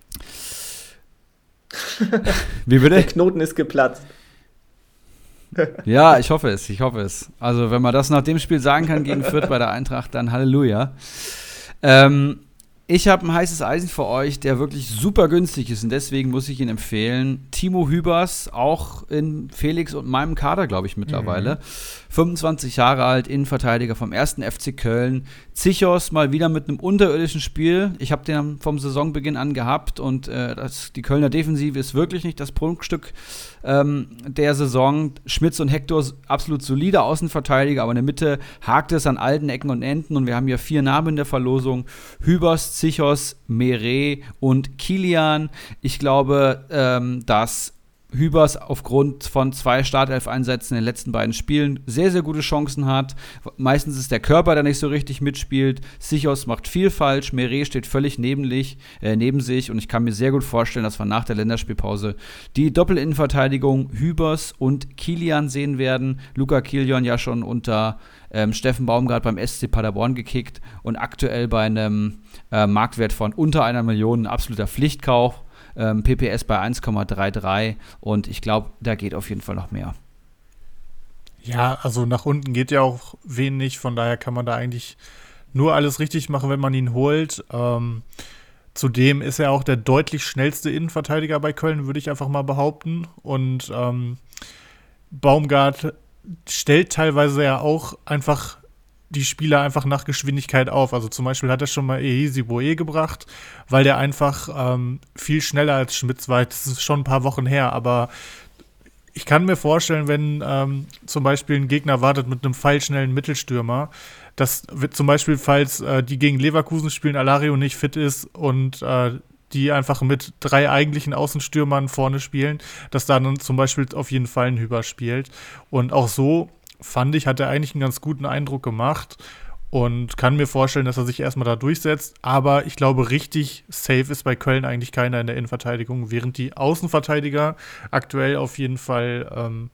Wie bitte? Der Knoten ist geplatzt. Ja, ich hoffe es, ich hoffe es. Also wenn man das nach dem Spiel sagen kann gegen Fürth bei der Eintracht, dann Halleluja. Ähm, ich habe ein heißes Eisen für euch, der wirklich super günstig ist und deswegen muss ich ihn empfehlen. Timo Hübers, auch in Felix und meinem Kader, glaube ich, mittlerweile. Mhm. 25 Jahre alt, Innenverteidiger vom 1. FC Köln. Zichos mal wieder mit einem unterirdischen Spiel. Ich habe den vom Saisonbeginn an gehabt und äh, das, die Kölner Defensive ist wirklich nicht das Prunkstück ähm, der Saison. Schmitz und Hector absolut solide Außenverteidiger, aber in der Mitte hakt es an alten Ecken und Enden und wir haben hier vier Namen in der Verlosung. Hübers, Zichos, Mere und Kilian. Ich glaube, ähm, dass Hübers aufgrund von zwei Startelf-Einsätzen in den letzten beiden Spielen sehr, sehr gute Chancen hat. Meistens ist der Körper, der nicht so richtig mitspielt. Sichos macht viel falsch. Meret steht völlig nebenlich, äh, neben sich. Und ich kann mir sehr gut vorstellen, dass wir nach der Länderspielpause die Doppelinnenverteidigung Hübers und Kilian sehen werden. Luca Kilian ja schon unter ähm, Steffen Baumgart beim SC Paderborn gekickt und aktuell bei einem äh, Marktwert von unter einer Million ein absoluter Pflichtkauf ähm, PPS bei 1,33 und ich glaube, da geht auf jeden Fall noch mehr. Ja, also nach unten geht ja auch wenig, von daher kann man da eigentlich nur alles richtig machen, wenn man ihn holt. Ähm, zudem ist er auch der deutlich schnellste Innenverteidiger bei Köln, würde ich einfach mal behaupten. Und ähm, Baumgart stellt teilweise ja auch einfach die Spieler einfach nach Geschwindigkeit auf. Also zum Beispiel hat er schon mal Ehisi Boe gebracht, weil der einfach ähm, viel schneller als Schmitz war. Das ist schon ein paar Wochen her, aber ich kann mir vorstellen, wenn ähm, zum Beispiel ein Gegner wartet mit einem feilschnellen Mittelstürmer, dass zum Beispiel, falls äh, die gegen Leverkusen spielen, Alario nicht fit ist und äh, die einfach mit drei eigentlichen Außenstürmern vorne spielen, dass da dann zum Beispiel auf jeden Fall ein Hüber spielt. Und auch so fand ich, hat er eigentlich einen ganz guten Eindruck gemacht und kann mir vorstellen, dass er sich erstmal da durchsetzt. Aber ich glaube, richtig safe ist bei Köln eigentlich keiner in der Innenverteidigung, während die Außenverteidiger aktuell auf jeden Fall, ähm,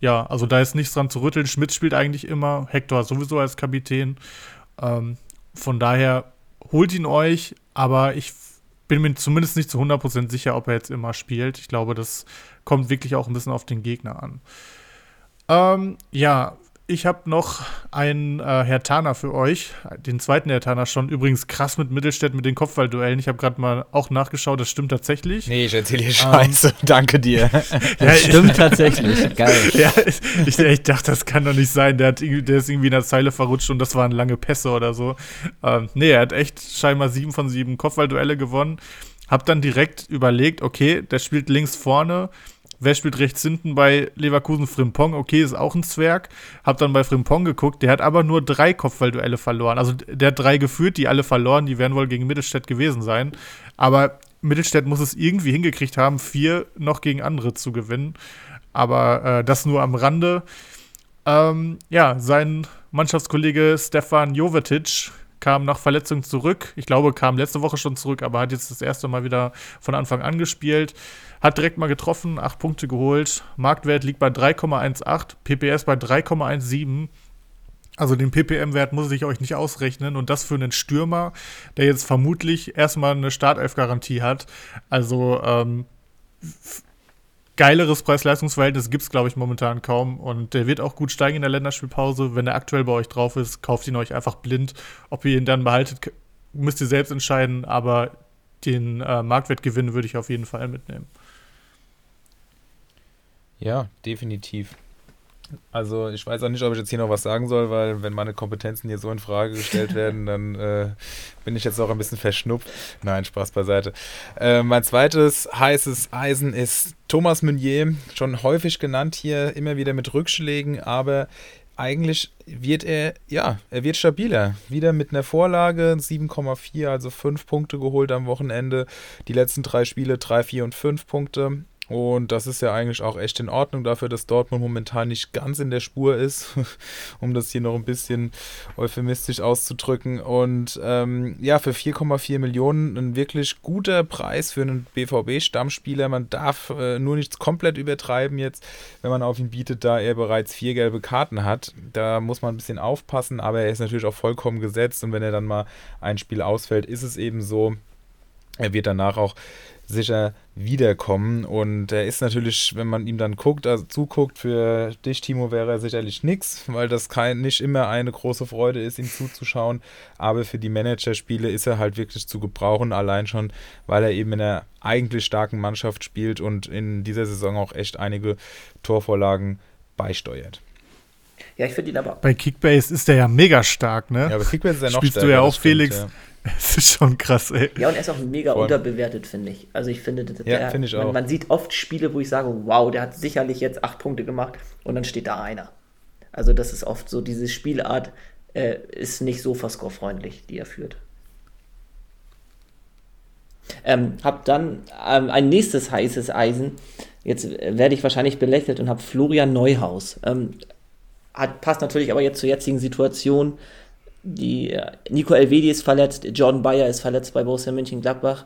ja, also da ist nichts dran zu rütteln. Schmidt spielt eigentlich immer, Hector sowieso als Kapitän. Ähm, von daher holt ihn euch, aber ich bin mir zumindest nicht zu 100% sicher, ob er jetzt immer spielt. Ich glaube, das kommt wirklich auch ein bisschen auf den Gegner an. Ähm, ja, ich habe noch einen äh, Herr Tana für euch. Den zweiten Herr Tana schon. Übrigens krass mit Mittelstädt mit den Kopfballduellen. Ich habe gerade mal auch nachgeschaut, das stimmt tatsächlich. Nee, ich erzähle hier Scheiße. Um, Danke dir. das stimmt tatsächlich. Geil. Ja, ich, ich, dachte, das kann doch nicht sein. Der, hat, der ist irgendwie in der Zeile verrutscht und das waren lange Pässe oder so. Ähm, nee, er hat echt scheinbar sieben von sieben Kopfballduelle gewonnen. Hab dann direkt überlegt, okay, der spielt links vorne Wer spielt rechts hinten bei Leverkusen? Frimpong, okay, ist auch ein Zwerg. Hab dann bei Frimpong geguckt, der hat aber nur drei Kopfballduelle verloren. Also der hat drei geführt, die alle verloren, die werden wohl gegen Mittelstädt gewesen sein. Aber Mittelstädt muss es irgendwie hingekriegt haben, vier noch gegen andere zu gewinnen. Aber äh, das nur am Rande. Ähm, ja, sein Mannschaftskollege Stefan Jovetic kam nach Verletzung zurück. Ich glaube, kam letzte Woche schon zurück, aber hat jetzt das erste Mal wieder von Anfang an gespielt. Hat direkt mal getroffen, acht Punkte geholt. Marktwert liegt bei 3,18, PPS bei 3,17. Also den PPM-Wert muss ich euch nicht ausrechnen und das für einen Stürmer, der jetzt vermutlich erstmal eine Startelf-Garantie hat. Also ähm, geileres Preis-Leistungs-Verhältnis gibt es, glaube ich, momentan kaum. Und der wird auch gut steigen in der Länderspielpause. Wenn er aktuell bei euch drauf ist, kauft ihn euch einfach blind. Ob ihr ihn dann behaltet, müsst ihr selbst entscheiden. Aber den äh, Marktwertgewinn würde ich auf jeden Fall mitnehmen. Ja, definitiv. Also ich weiß auch nicht, ob ich jetzt hier noch was sagen soll, weil wenn meine Kompetenzen hier so in Frage gestellt werden, dann äh, bin ich jetzt auch ein bisschen verschnupft. Nein, Spaß beiseite. Äh, mein zweites heißes Eisen ist Thomas Meunier, schon häufig genannt hier, immer wieder mit Rückschlägen, aber eigentlich wird er, ja, er wird stabiler. Wieder mit einer Vorlage, 7,4, also 5 Punkte geholt am Wochenende. Die letzten drei Spiele 3, 4 und 5 Punkte. Und das ist ja eigentlich auch echt in Ordnung dafür, dass Dortmund momentan nicht ganz in der Spur ist, um das hier noch ein bisschen euphemistisch auszudrücken. Und ähm, ja, für 4,4 Millionen ein wirklich guter Preis für einen BVB-Stammspieler. Man darf äh, nur nichts komplett übertreiben jetzt, wenn man auf ihn bietet, da er bereits vier gelbe Karten hat. Da muss man ein bisschen aufpassen, aber er ist natürlich auch vollkommen gesetzt. Und wenn er dann mal ein Spiel ausfällt, ist es eben so. Er wird danach auch sicher wiederkommen. Und er ist natürlich, wenn man ihm dann guckt, also zuguckt, für dich, Timo, wäre er sicherlich nichts, weil das kein, nicht immer eine große Freude ist, ihm zuzuschauen. Aber für die Managerspiele ist er halt wirklich zu gebrauchen, allein schon, weil er eben in einer eigentlich starken Mannschaft spielt und in dieser Saison auch echt einige Torvorlagen beisteuert. Ja, ich finde ihn aber. Bei Kickbase ist der ja mega stark, ne? Ja, aber Kickbase ist ja noch Spielst stärker. du ja auch, stimmt, Felix. ja. Es ist schon krass, ey. Ja, und er ist auch mega Voll. unterbewertet, finde ich. Also ich finde, der, Ja, finde ich man, auch. man sieht oft Spiele, wo ich sage, wow, der hat sicherlich jetzt acht Punkte gemacht und dann steht da einer. Also das ist oft so, diese Spielart äh, ist nicht so Score-freundlich, die er führt. Ähm, hab dann ähm, ein nächstes heißes Eisen. Jetzt äh, werde ich wahrscheinlich belächelt und habe Florian Neuhaus. Ähm, hat, passt natürlich aber jetzt zur jetzigen Situation. Die, äh, Nico Elvedi ist verletzt, Jordan Bayer ist verletzt bei Borussia Mönchengladbach.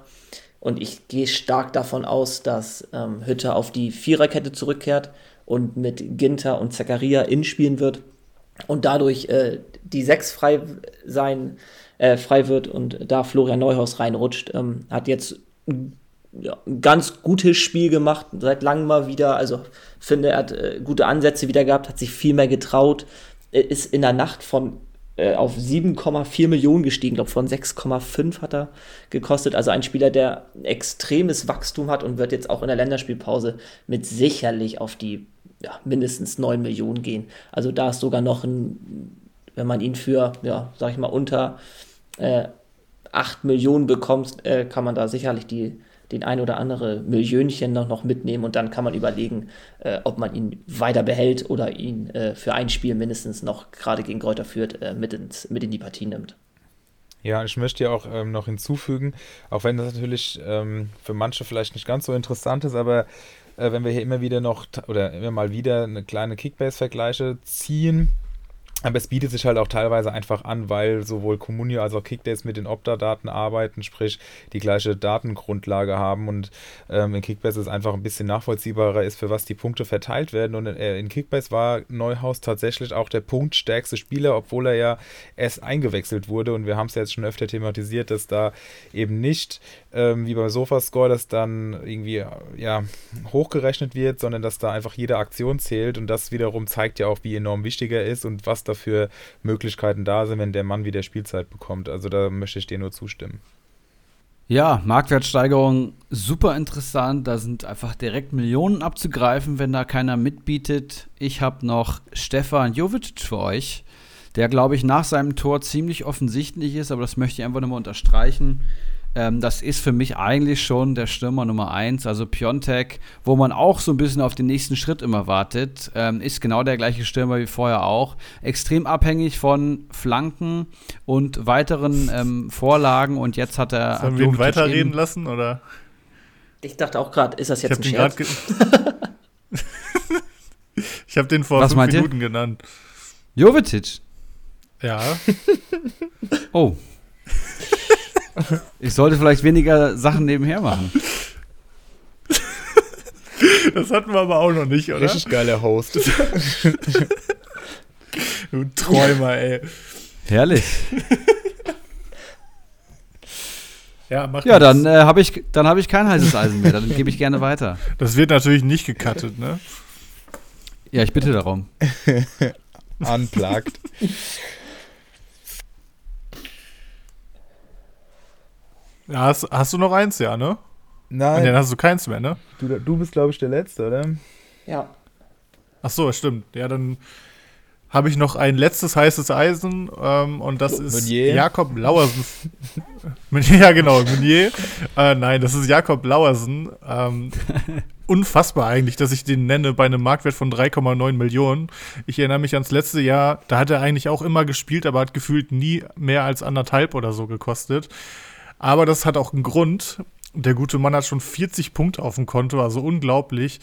Und ich gehe stark davon aus, dass ähm, Hütter auf die Viererkette zurückkehrt und mit Ginter und Zakaria inspielen wird und dadurch äh, die Sechs frei sein, äh, frei wird und da Florian Neuhaus reinrutscht. Ähm, hat jetzt ja, ein ganz gutes Spiel gemacht, seit langem mal wieder. Also finde, er hat äh, gute Ansätze wieder gehabt, hat sich viel mehr getraut, äh, ist in der Nacht von äh, auf 7,4 Millionen gestiegen, glaube von 6,5 hat er gekostet. Also ein Spieler, der extremes Wachstum hat und wird jetzt auch in der Länderspielpause mit sicherlich auf die ja, mindestens 9 Millionen gehen. Also da ist sogar noch ein, wenn man ihn für, ja, sag ich mal, unter äh, 8 Millionen bekommt, äh, kann man da sicherlich die, den ein oder andere Millionchen noch, noch mitnehmen und dann kann man überlegen, äh, ob man ihn weiter behält oder ihn äh, für ein Spiel mindestens noch gerade gegen Kräuter führt, äh, mit, ins, mit in die Partie nimmt. Ja, ich möchte ja auch ähm, noch hinzufügen, auch wenn das natürlich ähm, für manche vielleicht nicht ganz so interessant ist, aber äh, wenn wir hier immer wieder noch oder immer mal wieder eine kleine Kickbase-Vergleiche ziehen, aber es bietet sich halt auch teilweise einfach an, weil sowohl Communio als auch Kickbase mit den Opta-Daten arbeiten, sprich die gleiche Datengrundlage haben und ähm, in Kickbase es einfach ein bisschen nachvollziehbarer ist, für was die Punkte verteilt werden. Und äh, in Kickbase war Neuhaus tatsächlich auch der punktstärkste Spieler, obwohl er ja erst eingewechselt wurde. Und wir haben es ja jetzt schon öfter thematisiert, dass da eben nicht ähm, wie beim Sofascore, dass dann irgendwie ja, hochgerechnet wird, sondern dass da einfach jede Aktion zählt. Und das wiederum zeigt ja auch, wie enorm wichtig er ist und was dafür Möglichkeiten da sind, wenn der Mann wieder Spielzeit bekommt. Also da möchte ich dir nur zustimmen. Ja, Marktwertsteigerung super interessant. Da sind einfach direkt Millionen abzugreifen, wenn da keiner mitbietet. Ich habe noch Stefan Jovic für euch, der, glaube ich, nach seinem Tor ziemlich offensichtlich ist, aber das möchte ich einfach nochmal unterstreichen. Ähm, das ist für mich eigentlich schon der Stürmer Nummer 1, also Piontek, wo man auch so ein bisschen auf den nächsten Schritt immer wartet. Ähm, ist genau der gleiche Stürmer wie vorher auch. Extrem abhängig von Flanken und weiteren ähm, Vorlagen und jetzt hat er. Sollen wir ihn weiterreden lassen, oder? Ich dachte auch gerade, ist das Ich jetzt habe ein Scherz? ge Ich habe den vor Was fünf meint ihr? Minuten genannt. Jovetic. Ja. Oh. Ich sollte vielleicht weniger Sachen nebenher machen. Das hatten wir aber auch noch nicht, oder? Richtig geiler Host. Du Träumer, ey. Herrlich. Ja, mach Ja, das. dann äh, habe ich, dann hab ich kein heißes Eisen mehr. Dann gebe ich gerne weiter. Das wird natürlich nicht gecuttet, ne? Ja, ich bitte darum. Unplugged. Hast, hast du noch eins, ja, ne? Und Nein, dann hast du keins mehr, ne? du, du bist, glaube ich, der Letzte, oder? Ja. Ach so, stimmt. Ja, dann habe ich noch ein letztes heißes Eisen ähm, und das ist Meunier? Jakob Lauersen. ja, genau, Meunier. Äh, nein, das ist Jakob Lauersen. Ähm, unfassbar eigentlich, dass ich den nenne bei einem Marktwert von 3,9 Millionen. Ich erinnere mich ans letzte Jahr, da hat er eigentlich auch immer gespielt, aber hat gefühlt nie mehr als anderthalb oder so gekostet. Aber das hat auch einen Grund. Der gute Mann hat schon 40 Punkte auf dem Konto, also unglaublich.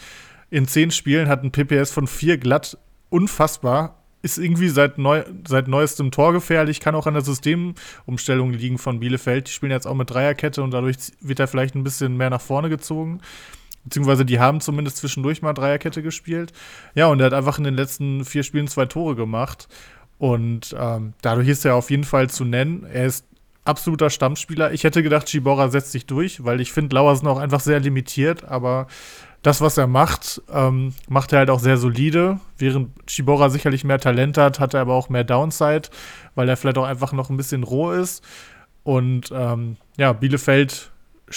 In zehn Spielen hat ein PPS von vier glatt. Unfassbar. Ist irgendwie seit, neu, seit neuestem torgefährlich, kann auch an der Systemumstellung liegen von Bielefeld. Die spielen jetzt auch mit Dreierkette und dadurch wird er vielleicht ein bisschen mehr nach vorne gezogen. Beziehungsweise die haben zumindest zwischendurch mal Dreierkette gespielt. Ja, und er hat einfach in den letzten vier Spielen zwei Tore gemacht. Und ähm, dadurch ist er auf jeden Fall zu nennen. Er ist absoluter Stammspieler. Ich hätte gedacht, Shibora setzt sich durch, weil ich finde, Lauersen auch einfach sehr limitiert, aber das, was er macht, ähm, macht er halt auch sehr solide. Während Shibora sicherlich mehr Talent hat, hat er aber auch mehr Downside, weil er vielleicht auch einfach noch ein bisschen roh ist. Und ähm, ja, Bielefeld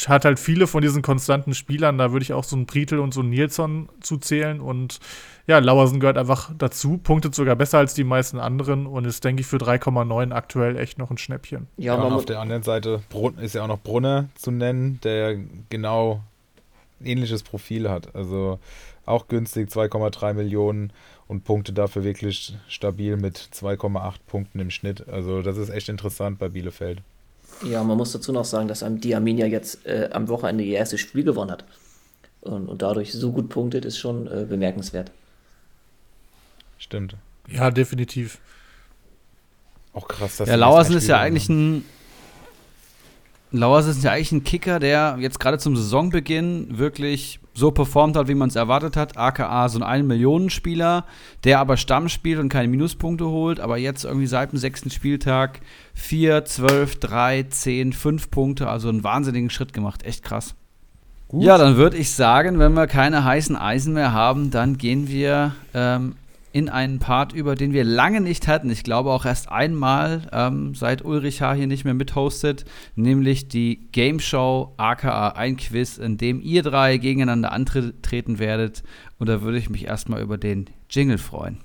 hat halt viele von diesen konstanten Spielern. Da würde ich auch so einen Britel und so einen Nilsson zuzählen. Und ja, Lauersen gehört einfach dazu, punktet sogar besser als die meisten anderen und ist, denke ich, für 3,9 aktuell echt noch ein Schnäppchen. Ja, Ja, und auf der anderen Seite ist ja auch noch Brunner zu nennen, der genau ähnliches Profil hat. Also auch günstig, 2,3 Millionen und Punkte dafür wirklich stabil mit 2,8 Punkten im Schnitt. Also das ist echt interessant bei Bielefeld. Ja, man muss dazu noch sagen, dass am Diaminia jetzt äh, am Wochenende ihr erstes Spiel gewonnen hat. Und, und dadurch so gut punktet, ist schon äh, bemerkenswert. Stimmt. Ja, definitiv. Auch krass, dass Ja, sie Lauersen das ist ja eigentlich ein. Lauersen ist ja eigentlich ein Kicker, der jetzt gerade zum Saisonbeginn wirklich so performt hat, wie man es erwartet hat. AKA so ein 1-Millionen-Spieler, der aber Stamm spielt und keine Minuspunkte holt, aber jetzt irgendwie seit dem sechsten Spieltag 4, 12, 3, 10, 5 Punkte, also einen wahnsinnigen Schritt gemacht. Echt krass. Gut. Ja, dann würde ich sagen, wenn wir keine heißen Eisen mehr haben, dann gehen wir ähm, in einen Part über, den wir lange nicht hatten. Ich glaube auch erst einmal, ähm, seit Ulrich H. hier nicht mehr mithostet, nämlich die Game Show, aka ein Quiz, in dem ihr drei gegeneinander antreten werdet. Und da würde ich mich erstmal über den Jingle freuen.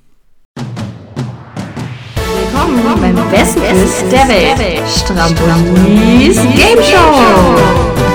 Willkommen beim besten Quiz der Welt. Strambolis Game Show.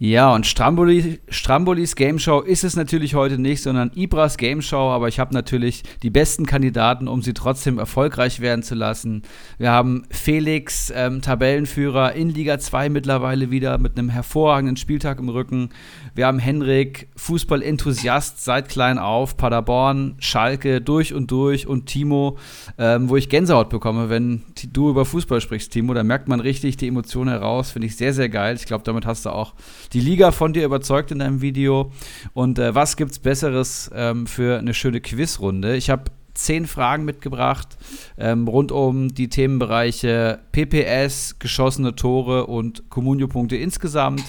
Ja, und Stramboli, Strambolis Game Show ist es natürlich heute nicht, sondern Ibras Game Show. Aber ich habe natürlich die besten Kandidaten, um sie trotzdem erfolgreich werden zu lassen. Wir haben Felix, ähm, Tabellenführer in Liga 2 mittlerweile wieder mit einem hervorragenden Spieltag im Rücken. Wir haben Henrik, Fußballenthusiast seit klein auf, Paderborn, Schalke durch und durch und Timo, ähm, wo ich Gänsehaut bekomme, wenn du über Fußball sprichst, Timo. Da merkt man richtig die Emotionen heraus. Finde ich sehr, sehr geil. Ich glaube, damit hast du auch die Liga von dir überzeugt in deinem Video. Und äh, was gibt's Besseres ähm, für eine schöne Quizrunde? Ich habe zehn Fragen mitgebracht ähm, rund um die Themenbereiche PPS, geschossene Tore und Communio-Punkte insgesamt.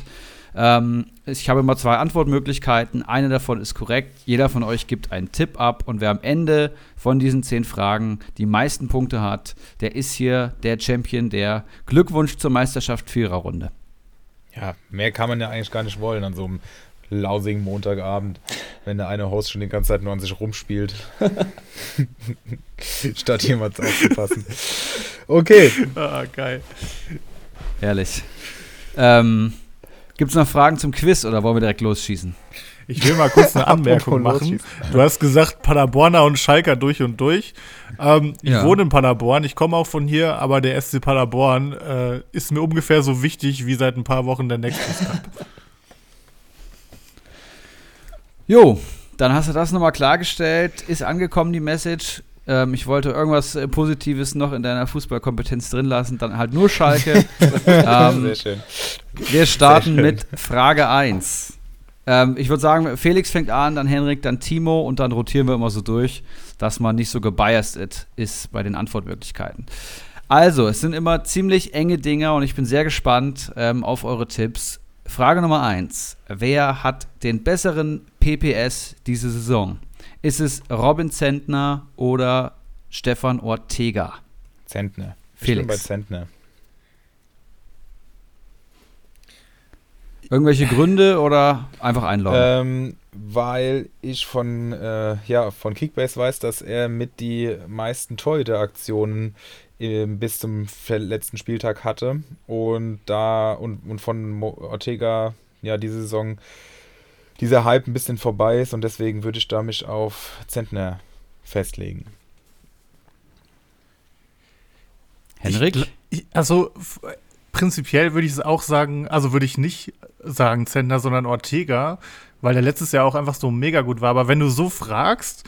Ähm, ich habe immer zwei Antwortmöglichkeiten. Eine davon ist korrekt. Jeder von euch gibt einen Tipp ab. Und wer am Ende von diesen zehn Fragen die meisten Punkte hat, der ist hier der Champion der Glückwunsch zur Meisterschaft Viererrunde. Ja, mehr kann man ja eigentlich gar nicht wollen an so einem lausigen Montagabend, wenn der eine Host schon die ganze Zeit nur an sich rumspielt. Statt jemals aufzupassen. Okay. Ah, geil. Herrlich. Ähm, Gibt es noch Fragen zum Quiz oder wollen wir direkt losschießen? Ich will mal kurz eine Anmerkung machen. Du hast gesagt, Paderborner und Schalker durch und durch. Ähm, ich Ja. wohne in Paderborn, ich komme auch von hier, aber der SC Paderborn äh, ist mir ungefähr so wichtig wie seit ein paar Wochen der Nexus Cup. Jo, dann hast du das nochmal klargestellt. Ist angekommen, die Message. Ähm, ich wollte irgendwas äh, Positives noch in deiner Fußballkompetenz drin lassen, dann halt nur Schalke. ähm, Sehr schön. wir starten Sehr schön. mit Frage 1. Ähm, ich würde sagen, Felix fängt an, dann Henrik, dann Timo und dann rotieren wir immer so durch, dass man nicht so gebiased ist bei den Antwortmöglichkeiten. Also, es sind immer ziemlich enge Dinger und ich bin sehr gespannt ähm, auf eure Tipps. Frage Nummer 1. Wer hat den besseren PPS diese Saison? Ist es Robin Zentner oder Stefan Ortega? Zentner. Ich Felix. bin bei Zentner. Irgendwelche Gründe oder einfach einloggen? Ähm, weil ich von, äh, ja, von Kickbase weiß, dass er mit die meisten Torhüter-Aktionen ähm, bis zum letzten Spieltag hatte. Und da und, und von Mo Ortega, ja, diese Saison dieser Hype ein bisschen vorbei ist und deswegen würde ich da mich auf Zentner festlegen. Henrik? Ich, also prinzipiell würde ich es auch sagen, also würde ich nicht sagen Zentner, sondern Ortega, weil der letztes Jahr auch einfach so mega gut war. Aber wenn du so fragst,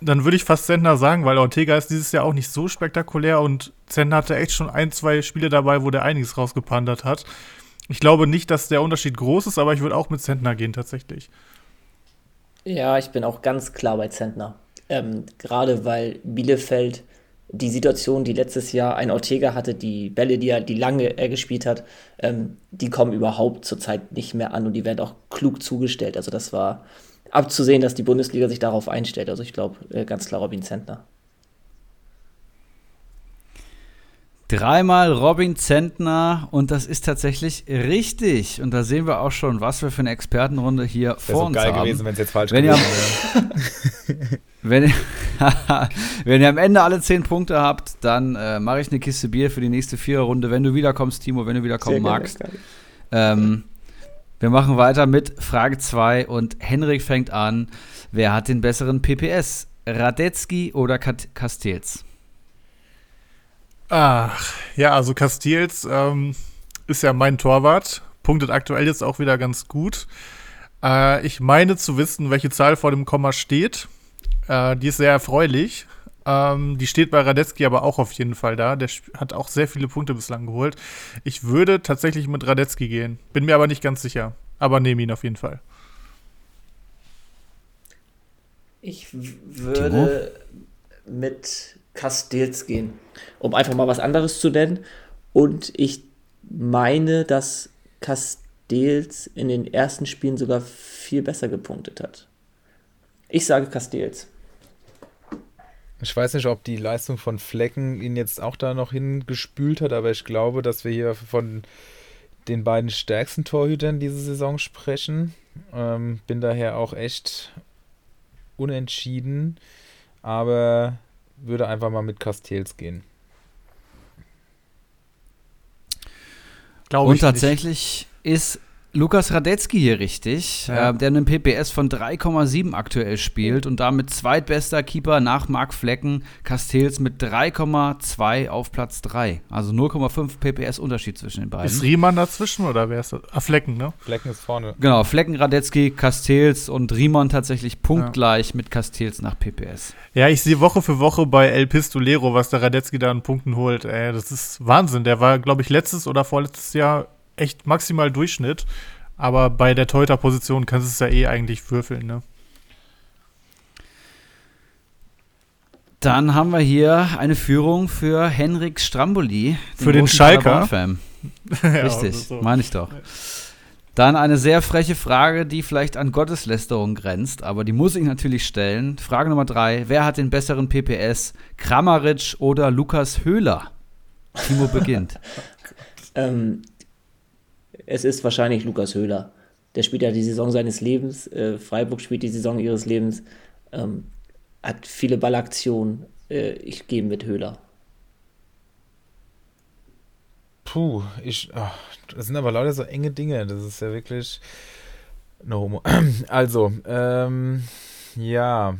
dann würde ich fast Zentner sagen, weil Ortega ist dieses Jahr auch nicht so spektakulär und Zentner hatte echt schon ein, zwei Spiele dabei, wo der einiges rausgepandert hat. Ich glaube nicht, dass der Unterschied groß ist, aber ich würde auch mit Zentner gehen tatsächlich. Ja, ich bin auch ganz klar bei Zentner. Ähm, gerade weil Bielefeld die Situation, die letztes Jahr ein Ortega hatte, die Bälle, die er, die lange er gespielt hat, ähm, die kommen überhaupt zurzeit nicht mehr an und die werden auch klug zugestellt. Also das war abzusehen, dass die Bundesliga sich darauf einstellt. Also ich glaube äh, ganz klar Robin Zentner. Dreimal Robin Zentner und das ist tatsächlich richtig. Und da sehen wir auch schon, was wir für eine Expertenrunde hier Wäre vor so uns geil haben. gewesen, wenn es jetzt falsch Wenn ihr, gewesen wäre. wenn, ihr, wenn ihr am Ende alle zehn Punkte habt, dann äh, mache ich eine Kiste Bier für die nächste Viererrunde, wenn du wiederkommst, Timo, wenn du wiederkommen magst. Ähm, wir machen weiter mit Frage 2 und Henrik fängt an. Wer hat den besseren PPS? Radetzky oder Kat Castells? Ach, ja, also Castells ähm, ist ja mein Torwart, punktet aktuell jetzt auch wieder ganz gut. Äh, ich meine zu wissen, welche Zahl vor dem Komma steht. Äh, die ist sehr erfreulich. Ähm, die steht bei Radetzky aber auch auf jeden Fall da. Der hat auch sehr viele Punkte bislang geholt. Ich würde tatsächlich mit Radetzky gehen. Bin mir aber nicht ganz sicher. Aber nehme ihn auf jeden Fall. Ich würde mit Castells gehen, um einfach mal was anderes zu nennen. Und ich meine, dass Castells in den ersten Spielen sogar viel besser gepunktet hat. Ich sage Castells. Ich weiß nicht, ob die Leistung von Flecken ihn jetzt auch da noch hingespült hat, aber ich glaube, dass wir hier von den beiden stärksten Torhütern diese Saison sprechen. Ähm, bin daher auch echt unentschieden, aber würde einfach mal mit Castells gehen. Glaube Und ich nicht. tatsächlich ist Lukas Radetzky hier richtig, Ja. äh, der einen PPS von 3,7 aktuell spielt und damit zweitbester Keeper nach Marc Flecken. Castells mit 3,2 auf Platz 3. Also 0,5 PPS Unterschied zwischen den beiden. Ist Riemann dazwischen oder wer ist das? Ah, Flecken, ne? Flecken ist vorne. Genau, Flecken, Radetzky, Castells und Riemann tatsächlich punktgleich mit Castells nach PPS. Ja, ich sehe Woche für Woche bei El Pistolero, was der Radetzky da an Punkten holt. Ey, das ist Wahnsinn. Der war, glaube ich, letztes oder vorletztes Jahr echt maximal Durchschnitt. Aber bei der Teuter-Position kannst du es ja eh eigentlich würfeln, ne? Dann haben wir hier eine Führung für Henrik Stramboli. Für den Schalker? Ja, Richtig, so. meine ich doch. Dann eine sehr freche Frage, die vielleicht an Gotteslästerung grenzt, aber die muss ich natürlich stellen. Frage Nummer drei: Wer hat den besseren PPS? Kramaric oder Lukas Höhler? Timo beginnt. Ähm, es ist wahrscheinlich Lukas Höhler. Der spielt ja die Saison seines Lebens. Äh, Freiburg spielt die Saison ihres Lebens. Ähm, hat viele Ballaktionen. Äh, ich gehe mit Höhler. Puh, ich. ach, das sind aber lauter so enge Dinge. Das ist ja wirklich. No homo. Also, ähm, ja.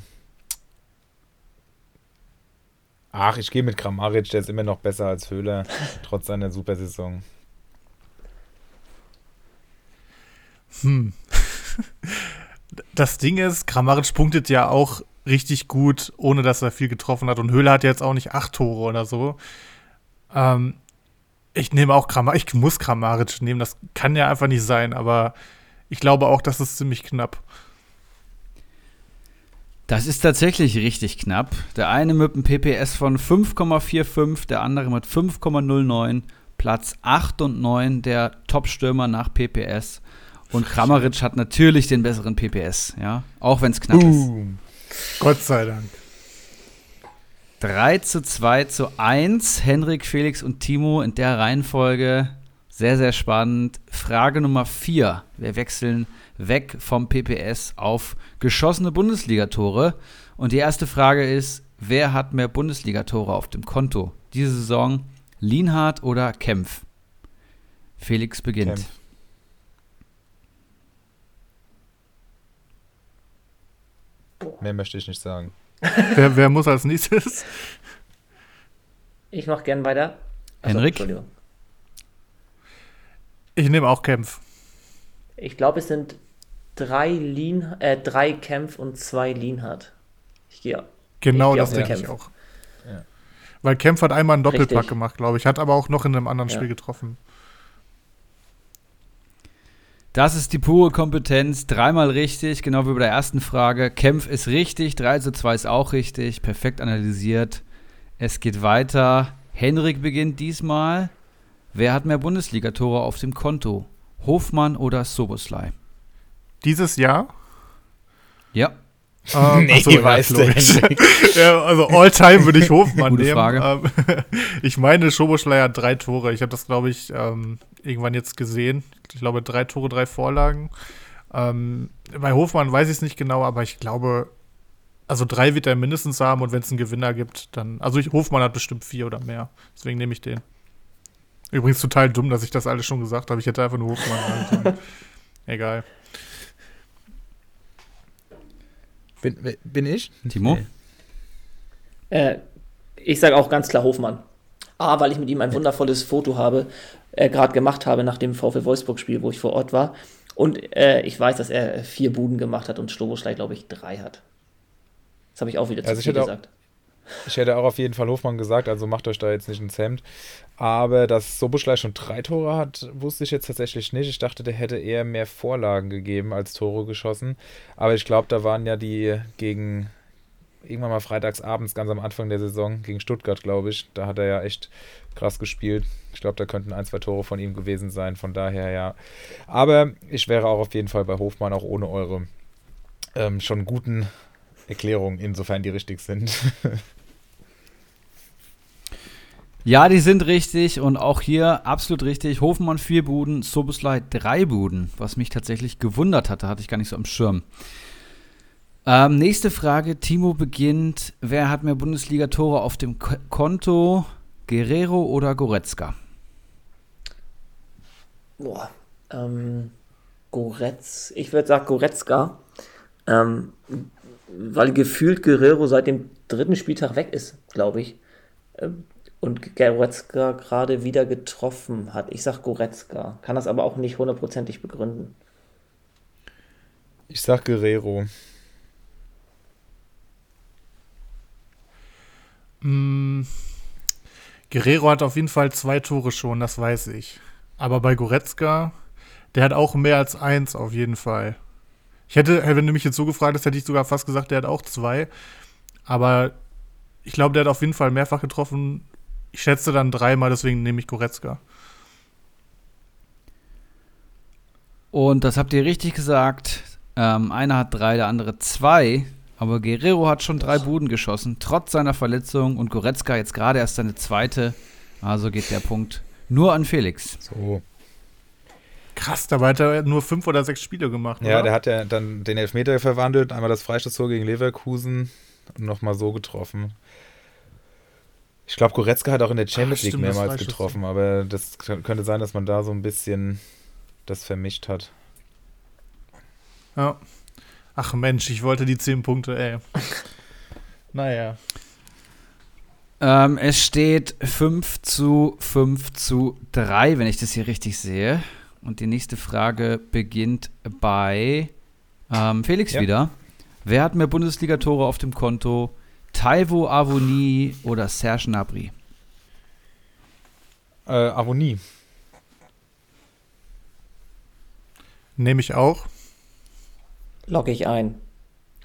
Ach, ich gehe mit Kramaric, der ist immer noch besser als Höhler, trotz seiner Supersaison. Hm. Das Ding ist, Kramaric punktet ja auch richtig gut, ohne dass er viel getroffen hat. Und Höhler hat jetzt auch nicht acht Tore oder so. Ähm, ich nehme auch Kramaric. Ich muss Kramaric nehmen. Das kann ja einfach nicht sein. Aber ich glaube auch, das ist ziemlich knapp. Das ist tatsächlich richtig knapp. Der eine mit einem PPS von 5,45, der andere mit 5,09. Platz 8 und 9 der Top-Stürmer nach PPS. Und Kramaric hat natürlich den besseren PPS, ja, auch wenn es knapp Boom. Gott sei Dank. ist. 3 zu 2 zu 1. Henrik, Felix und Timo in der Reihenfolge. Sehr, sehr spannend. Frage Nummer 4. Wir wechseln weg vom PPS auf geschossene Bundesligatore. Und die erste Frage ist, wer hat mehr Bundesligatore auf dem Konto? Diese Saison Lienhardt oder Kempf? Felix beginnt. Kempf. Mehr möchte ich nicht sagen. Wer, wer muss als nächstes? Ich mach gern weiter. Achso, Henrik? Entschuldigung. Ich nehme auch Kempf. Ich glaube, es sind drei, Lean, äh, drei Kämpf und zwei Lienhardt. Ich gehe. Genau Ich geh das denke den ich auch. Ja. Weil Kempf hat einmal einen Doppelpack Richtig. gemacht, glaube ich. Hat aber auch noch in einem anderen Ja. Spiel getroffen. Das ist die pure Kompetenz. Dreimal richtig, genau wie bei der ersten Frage. Kempf ist richtig, 3 zu 2 ist auch richtig. Perfekt analysiert. Es geht weiter. Henrik beginnt diesmal. Wer hat mehr Bundesligatore auf dem Konto? Hofmann oder Soboslai? Dieses Jahr? Ja, Ähm, Nee, so, ja, weiß. Henrik. ja, also All-Time würde ich Hofmann Gute nehmen. Frage. Ähm, ich meine, Schoboschlei hat drei Tore. Ich habe das, glaube ich, ähm, irgendwann jetzt gesehen. Ich glaube, drei Tore, drei Vorlagen. Ähm, bei Hofmann weiß ich es nicht genau, aber ich glaube, also drei wird er mindestens haben und wenn es einen Gewinner gibt, dann. Also ich, Hofmann hat bestimmt vier oder mehr. Deswegen nehme ich den. Übrigens total dumm, dass ich das alles schon gesagt habe. Ich hätte einfach nur Hofmann. sagen. Egal. Bin, bin ich? Timo? Nee. Äh, ich sage auch ganz klar Hofmann. A, weil ich mit ihm ein wundervolles Foto habe, äh, gerade gemacht habe nach dem VfL Wolfsburg-Spiel, wo ich vor Ort war. Und äh, ich weiß, dass er vier Buden gemacht hat und Stoboschlei, glaube ich, drei hat. Das habe ich auch wieder zu Also viel hätte auch- gesagt. Ich hätte auch auf jeden Fall Hofmann gesagt, also macht euch da jetzt nicht ins Hemd. Aber dass Soboschlei schon drei Tore hat, wusste ich jetzt tatsächlich nicht. Ich dachte, der hätte eher mehr Vorlagen gegeben als Tore geschossen. Aber ich glaube, da waren ja die gegen irgendwann mal freitags abends, ganz am Anfang der Saison, gegen Stuttgart, glaube ich. Da hat er ja echt krass gespielt. Ich glaube, da könnten ein, zwei Tore von ihm gewesen sein. Von daher ja. Aber ich wäre auch auf jeden Fall bei Hofmann, auch ohne eure ähm, schon guten Erklärungen, insofern die richtig sind. Ja, die sind richtig und auch hier absolut richtig. Hofmann vier Buden, Soboslai drei Buden, was mich tatsächlich gewundert hatte, hatte ich gar nicht so am Schirm. Ähm, nächste Frage, Timo beginnt. Wer hat mehr Bundesliga-Tore auf dem Ko Konto? Guerrero oder Goretzka? Boah, ähm, Goretz, ich würde sagen Goretzka, ähm, weil gefühlt Guerrero seit dem dritten Spieltag weg ist, glaube ich. Ähm, und Goretzka gerade wieder getroffen hat. Ich sag Goretzka, kann das aber auch nicht hundertprozentig begründen. Ich sag Guerrero. Mm, Guerrero hat auf jeden Fall zwei Tore schon, das weiß ich. Aber bei Goretzka, der hat auch mehr als eins auf jeden Fall. Ich hätte, wenn du mich jetzt so gefragt hast, hätte ich sogar fast gesagt, der hat auch zwei. Aber ich glaube, der hat auf jeden Fall mehrfach getroffen. Ich schätze dann dreimal, deswegen nehme ich Goretzka. Und das habt ihr richtig gesagt. Ähm, einer hat drei, der andere zwei. Aber Guerrero hat schon drei Buden geschossen, trotz seiner Verletzung. Und Goretzka jetzt gerade erst seine zweite. Also geht der Punkt nur an Felix. So. Krass, dabei hat er nur fünf oder sechs Spiele gemacht. Ja, oder? der hat ja dann den Elfmeter verwandelt, einmal das Freistoßtor gegen Leverkusen und nochmal so getroffen. Ich glaube, Goretzka hat auch in der Champions Ach, League stimmt, mehrmals getroffen, aber das könnte sein, dass man da so ein bisschen das vermischt hat. Ja. Ach Mensch, ich wollte die zehn Punkte, ey. naja. Ähm, es steht 5 zu 5 zu 3, wenn ich das hier richtig sehe. Und die nächste Frage beginnt bei ähm, Felix Ja. wieder. Wer hat mehr Bundesliga-Tore auf dem Konto? Taiwo Avoni oder Serge Gnabry? Äh, Avonie. Nehme ich auch. Logge ich ein.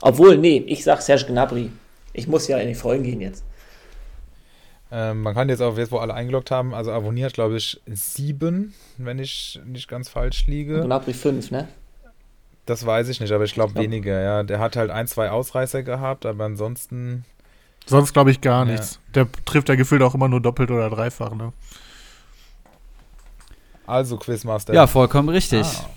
Obwohl, nee, ich sag Serge Gnabry. Ich muss ja in die Folgen gehen jetzt. Ähm, man kann jetzt auch, jetzt wo alle eingeloggt haben, also Avoni hat, glaube ich, sieben, wenn ich nicht ganz falsch liege. Gnabry 5, ne? Das weiß ich nicht, aber ich glaube glaub- weniger, ja. Der hat halt ein, zwei Ausreißer gehabt, aber ansonsten. Sonst glaube ich gar Ja. nichts. Der trifft ja gefühlt auch immer nur doppelt oder dreifach, ne? Also Quizmaster. Ja, vollkommen richtig. Ah.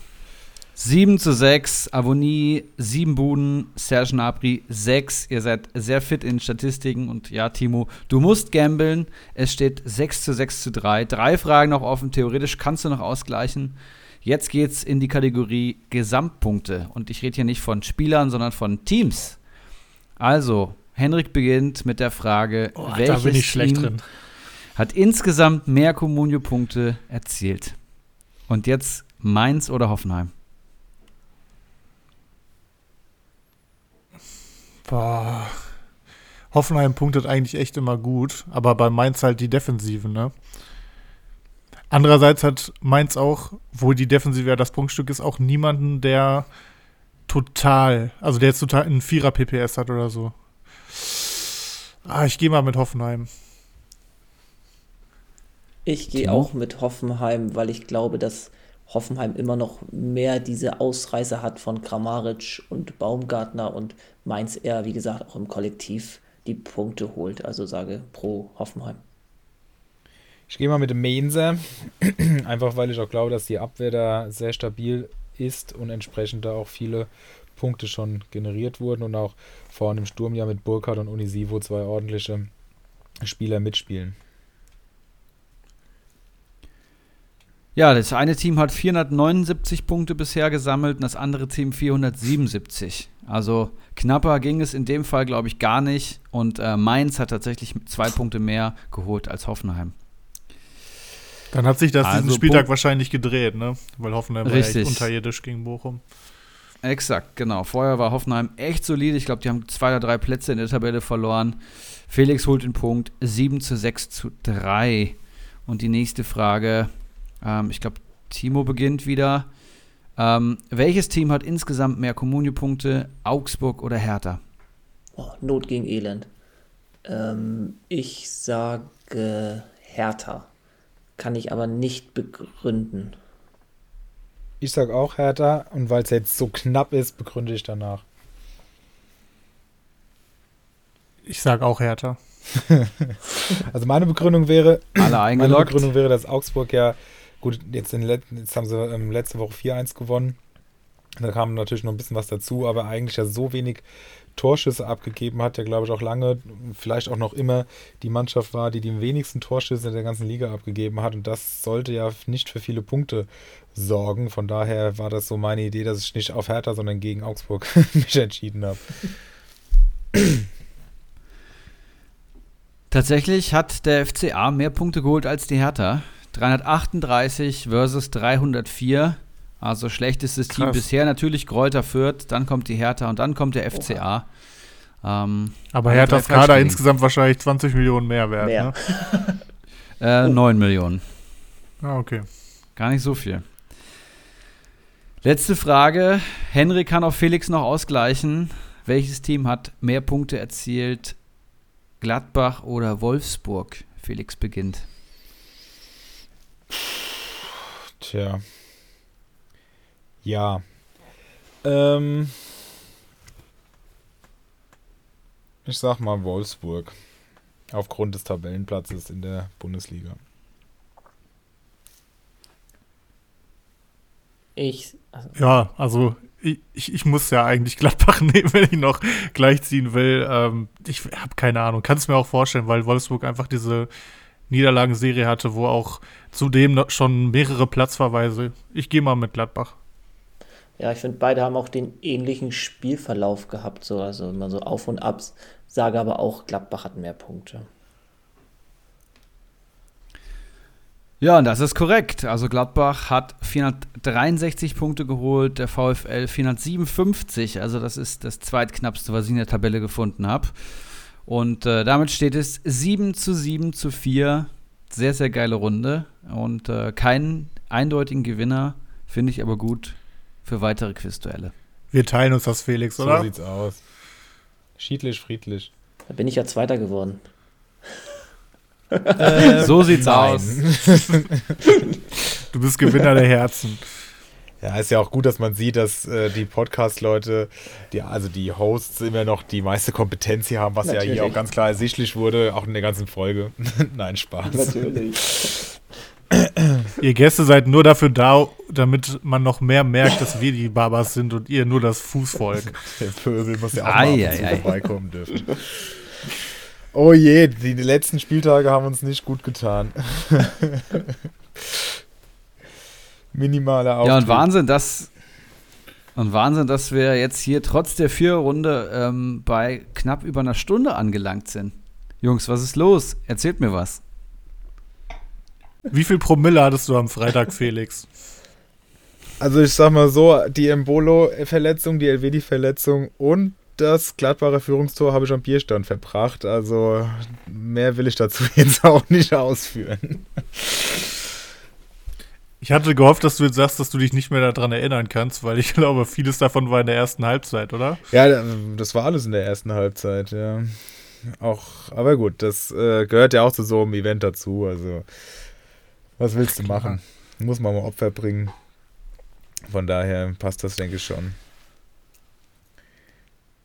7 zu 6, Avonie 7 Buden, Serge Gnabry 6. Ihr seid sehr fit in Statistiken und ja, Timo, du musst gambeln. Es steht 6 zu 6 zu 3. Drei Fragen noch offen. Theoretisch kannst du noch ausgleichen. Jetzt geht's in die Kategorie Gesamtpunkte. Und ich rede hier nicht von Spielern, sondern von Teams. Also, Henrik beginnt mit der Frage, Oh, welches da bin ich schlecht Team drin. hat insgesamt mehr Comunio-Punkte erzielt? Und jetzt Mainz oder Hoffenheim? Boah. Hoffenheim punktet eigentlich echt immer gut, aber bei Mainz halt die Defensive, ne? Andererseits hat Mainz auch, wo die Defensive ja das Punktstück ist, auch niemanden, der total, also der jetzt total einen Vierer PPS hat oder so. Ah, ich gehe mal mit Hoffenheim. Ich gehe auch mit Hoffenheim, weil ich glaube, dass Hoffenheim immer noch mehr diese Ausreißer hat von Kramaric und Baumgartner und Mainz eher, wie gesagt, auch im Kollektiv die Punkte holt. Also sage pro Hoffenheim. Ich gehe mal mit dem Mainzer. Einfach weil ich auch glaube, dass die Abwehr da sehr stabil ist und entsprechend da auch viele Punkte schon generiert wurden und auch vorne im Sturm ja mit Burkhardt und Unisivo zwei ordentliche Spieler mitspielen. Ja, das eine Team hat 479 Punkte bisher gesammelt und das andere Team 477. Also knapper ging es in dem Fall, glaube ich, gar nicht. Und äh, Mainz hat tatsächlich zwei Punkte mehr geholt als Hoffenheim. Dann hat sich das Also diesen Spieltag Punkt- wahrscheinlich gedreht, ne? Weil Hoffenheim war Richtig. echt unterirdisch gegen Bochum. Exakt, genau. Vorher war Hoffenheim echt solide. Ich glaube, die haben zwei oder drei Plätze in der Tabelle verloren. Felix holt den Punkt 7 zu 6 zu 3. Und die nächste Frage, ähm, ich glaube, Timo beginnt wieder. Ähm, welches Team hat insgesamt mehr Kommunio-Punkte, Augsburg oder Hertha? Oh, Not gegen Elend. Ähm, ich sage Hertha. Kann ich aber nicht begründen. Ich sage auch Hertha und weil es jetzt so knapp ist, begründe ich danach. Ich sag auch Hertha. Also meine Begründung wäre, Alle meine? Begründung wäre, dass Augsburg ja, gut, jetzt, in, jetzt haben sie ähm, letzte Woche 4-1 gewonnen. Da kam natürlich noch ein bisschen was dazu, aber eigentlich ja so wenig Torschüsse abgegeben hat, der glaube ich auch lange, vielleicht auch noch immer die Mannschaft war, die die wenigsten Torschüsse in der ganzen Liga abgegeben hat. Und das sollte ja nicht für viele Punkte sorgen. Von daher war das so meine Idee, dass ich nicht auf Hertha, sondern gegen Augsburg mich entschieden habe. Tatsächlich hat der FCA mehr Punkte geholt als die Hertha. 338 versus 304. Also schlechtestes Team Krass. bisher. Natürlich Kräuter Fürth, dann kommt die Hertha und dann kommt der FCA. Ähm, Aber Herthas Kader insgesamt wahrscheinlich 20 Millionen mehr wert, Mehr. ne? äh, 9 Millionen. Ah, okay. Gar nicht so viel. Letzte Frage. Henry kann auf Felix noch ausgleichen. Welches Team hat mehr Punkte erzielt? Gladbach oder Wolfsburg? Felix beginnt. Tja. Ja. Ähm. Ich sag mal Wolfsburg. Aufgrund des Tabellenplatzes in der Bundesliga. Ich, also, Ja, also ich, ich, muss ja eigentlich Gladbach nehmen, wenn ich noch gleichziehen will. Ähm, ich habe keine Ahnung, kann es mir auch vorstellen, weil Wolfsburg einfach diese Niederlagenserie hatte, wo auch zudem noch schon mehrere Platzverweise. Ich gehe mal mit Gladbach. ja, ich finde, beide haben auch den ähnlichen Spielverlauf gehabt, so, also immer so Auf und Abs. Sage aber auch, Gladbach hat mehr Punkte. Ja, und das ist korrekt. Also Gladbach hat 463 Punkte geholt, der VfL 457. Also das ist das zweitknappste, was ich in der Tabelle gefunden habe. Und äh, damit steht es 7 zu 7 zu 4. Sehr, sehr geile Runde. Und äh, keinen eindeutigen Gewinner, finde ich aber gut für weitere Quizduelle. Wir teilen uns das, Felix, So oder? sieht's aus. Schiedlich, friedlich. Da bin ich ja Zweiter geworden. so sieht's aus. Du bist Gewinner der Herzen. Ja, ist ja auch gut, dass man sieht, dass äh, die Podcast-Leute, die, also die Hosts immer noch die meiste Kompetenz hier haben, was ja Natürlich. hier auch ganz klar ersichtlich wurde, auch in der ganzen Folge. Nein, Spaß. Natürlich. Ihr Gäste seid nur dafür da, damit man noch mehr merkt, dass wir die Babas sind und ihr nur das Fußvolk. Der Pöbel muss ja auch Ei, mal ab und zu ei, ei. vorbeikommen dürfen. Oh je, die, die letzten Spieltage haben uns nicht gut getan. Minimaler Auftritt. Ja, und Wahnsinn, dass. Und Wahnsinn, dass wir jetzt hier trotz der Viererrunde ähm, bei knapp über einer Stunde angelangt sind. Jungs, was ist los? Erzählt mir was. Wie viel Promille hattest du am Freitag, Felix? Also ich sag mal so, die Embolo-Verletzung, die Elvedi-Verletzung und das glattbare Führungstor habe ich am Bierstand verbracht. Also mehr will ich dazu jetzt auch nicht ausführen. Ich hatte gehofft, dass du jetzt sagst, dass du dich nicht mehr daran erinnern kannst, weil ich glaube, vieles davon war in der ersten Halbzeit, oder? Ja, das war alles in der ersten Halbzeit, ja. Auch, aber gut, das äh, gehört ja auch zu so einem Event dazu. Also, was willst du machen? Muss man mal Opfer bringen. Von daher passt das, denke ich, schon.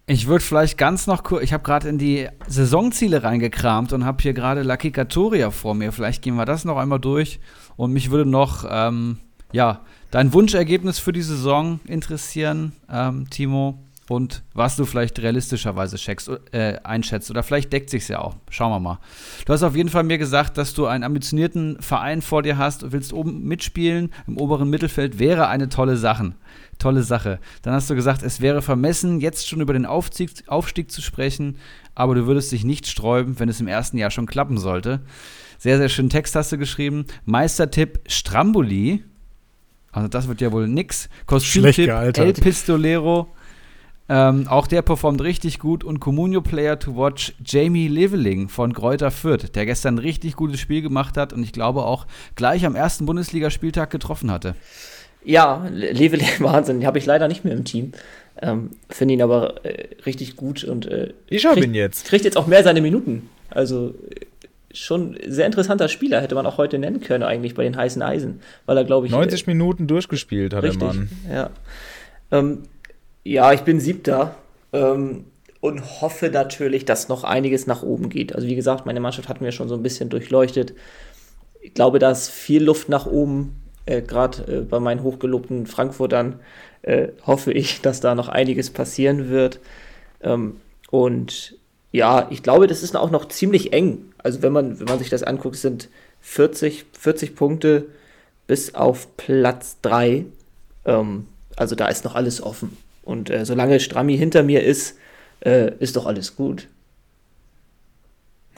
Ich würde vielleicht ganz noch kurz, ich habe gerade in die Saisonziele reingekramt und habe hier gerade Lucky Katoria vor mir. Vielleicht gehen wir das noch einmal durch. Und mich würde noch, ähm, ja, dein Wunschergebnis für die Saison interessieren, ähm, Timo. Und was du vielleicht realistischerweise checkst, äh, einschätzt. Oder vielleicht deckt sich's ja auch. Schauen wir mal. Du hast auf jeden Fall mir gesagt, dass du einen ambitionierten Verein vor dir hast und willst oben mitspielen. Im oberen Mittelfeld wäre eine tolle Sache. Tolle Sache. Dann hast du gesagt, es wäre vermessen, jetzt schon über den Aufstieg, Aufstieg zu sprechen, aber du würdest dich nicht sträuben, wenn es im ersten Jahr schon klappen sollte. Sehr, sehr schönen Text hast du geschrieben. Meistertipp Stramboli. Also das wird ja wohl nix. Kostümtipp. El Pistolero. Ähm, auch der performt richtig gut. Und Comunio Player to Watch Jamie Leveling von Kräuter Fürth, der gestern ein richtig gutes Spiel gemacht hat und ich glaube auch gleich am ersten Bundesligaspieltag getroffen hatte. Ja, Leveling, Wahnsinn. Den habe ich leider nicht mehr im Team. Ähm, Finde ihn aber äh, richtig gut und äh, Ich hab kriegt- ihn jetzt. Kriegt jetzt auch mehr seine Minuten. Also äh, schon sehr interessanter Spieler, hätte man auch heute nennen können, eigentlich bei den heißen Eisen. Weil er, glaube ich. 90 Minuten durchgespielt hat Richtig, der Mann. ja. Ähm, ja, ich bin siebter ähm, und hoffe natürlich, dass noch einiges nach oben geht. Also wie gesagt, meine Mannschaft hat mir schon so ein bisschen durchleuchtet. Ich glaube, da ist viel Luft nach oben, äh, gerade äh, bei meinen hochgelobten Frankfurtern. Äh, hoffe ich, dass da noch einiges passieren wird. Ähm, und ja, ich glaube, das ist auch noch ziemlich eng. Also wenn man, wenn man sich das anguckt, sind 40, 40 Punkte bis auf Platz 3. Ähm, also da ist noch alles offen. Und äh, solange Strammi hinter mir ist, äh, ist doch alles gut.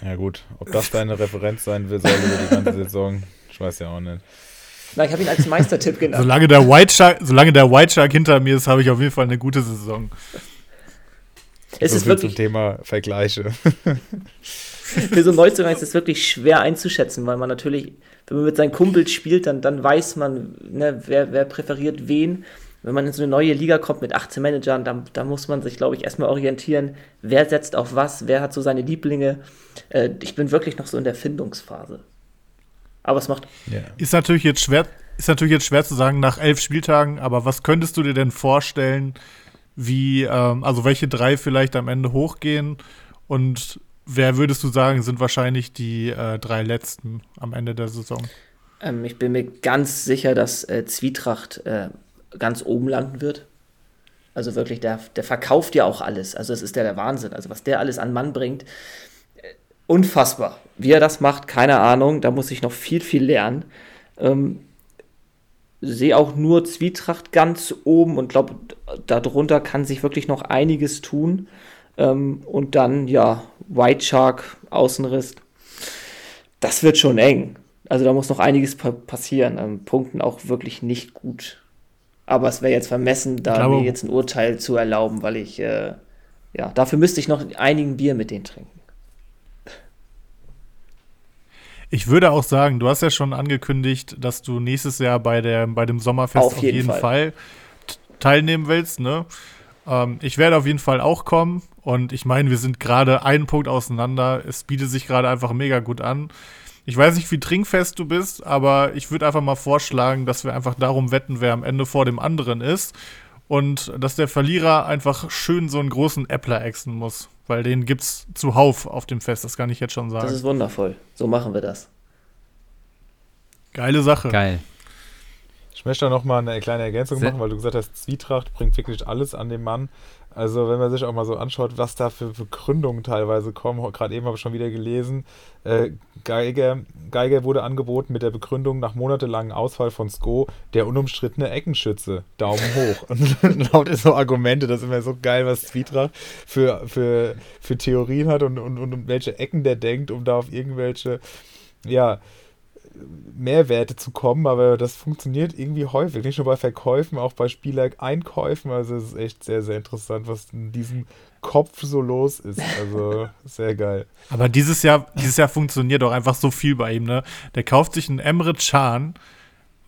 Ja gut, ob das deine Referenz sein will, soll über die ganze Saison, ich weiß ja auch nicht. Na, ich habe ihn als Meistertipp genannt. Solange der White Shark, solange der White Shark hinter mir ist, habe ich auf jeden Fall eine gute Saison. Es so ist viel zum wirklich, Thema Vergleiche. für so Neuzugang ist es wirklich schwer einzuschätzen, weil man natürlich, wenn man mit seinen Kumpels spielt, dann, dann weiß man, ne, wer, wer präferiert wen. Wenn man in so eine neue Liga kommt mit 18 Managern, dann, dann muss man sich, glaube ich, erstmal orientieren, wer setzt auf was, wer hat so seine Lieblinge. Äh, ich bin wirklich noch so in der Findungsphase. Aber es macht Ja. Ist natürlich jetzt schwer, ist natürlich jetzt schwer zu sagen nach elf Spieltagen, aber was könntest du dir denn vorstellen, wie, ähm, also welche drei vielleicht am Ende hochgehen und wer würdest du sagen, sind wahrscheinlich die äh, drei letzten am Ende der Saison? Ähm, ich bin mir ganz sicher, dass äh, Zwietracht äh, ganz oben landen wird. Also wirklich, der, der verkauft ja auch alles. Also es ist ja der Wahnsinn. Also was der alles an Mann bringt, äh, unfassbar. Wie er das macht, keine Ahnung. Da muss ich noch viel, viel lernen. Ähm, sehe auch nur Zwietracht ganz oben und glaube, darunter kann sich wirklich noch einiges tun. Ähm, und dann, ja, White Shark, Außenriss. Das wird schon eng. Also da muss noch einiges pa passieren. Ähm, Punkten auch wirklich nicht gut. Aber es wäre jetzt vermessen, da mir jetzt ein Urteil zu erlauben, weil ich, äh, ja, dafür müsste ich noch einigen Bier mit denen trinken. Ich würde auch sagen, du hast ja schon angekündigt, dass du nächstes Jahr bei, der, bei dem Sommerfest Auf auf jeden jeden, Fall. Fall. teilnehmen willst, ne? Ähm, ich werde auf jeden Fall auch kommen. Und ich meine, wir sind gerade einen Punkt auseinander. Es bietet sich gerade einfach mega gut an. Ich weiß nicht, wie trinkfest du bist, aber ich würde einfach mal vorschlagen, dass wir einfach darum wetten, wer am Ende vor dem anderen ist. Und dass der Verlierer einfach schön so einen großen Äppler exen muss. Weil den gibt's zuhauf auf dem Fest, das kann ich jetzt schon sagen. Das ist wundervoll. So machen wir das. Geile Sache. Geil. Ich möchte da nochmal eine kleine Ergänzung machen, weil du gesagt hast, Zwietracht bringt wirklich alles an den Mann. Also wenn man sich auch mal so anschaut, was da für Begründungen teilweise kommen, gerade eben habe ich schon wieder gelesen, äh, Geiger, Geiger wurde angeboten mit der Begründung nach monatelangem Ausfall von Sko, der unumstrittene Eckenschütze, Daumen hoch. Und lauter so Argumente, das ist immer so geil, was Zwietracht für, für, für Theorien hat und, und, und welche Ecken der denkt, um da auf irgendwelche, ja, Mehrwerte zu kommen, aber das funktioniert irgendwie häufig. Nicht nur bei Verkäufen, auch bei Spielereinkäufen. Also es ist echt sehr, sehr interessant, was in diesem Kopf so los ist. Also sehr geil. Aber dieses Jahr, dieses Jahr funktioniert auch einfach so viel bei ihm, ne? Der kauft sich einen Emre Can,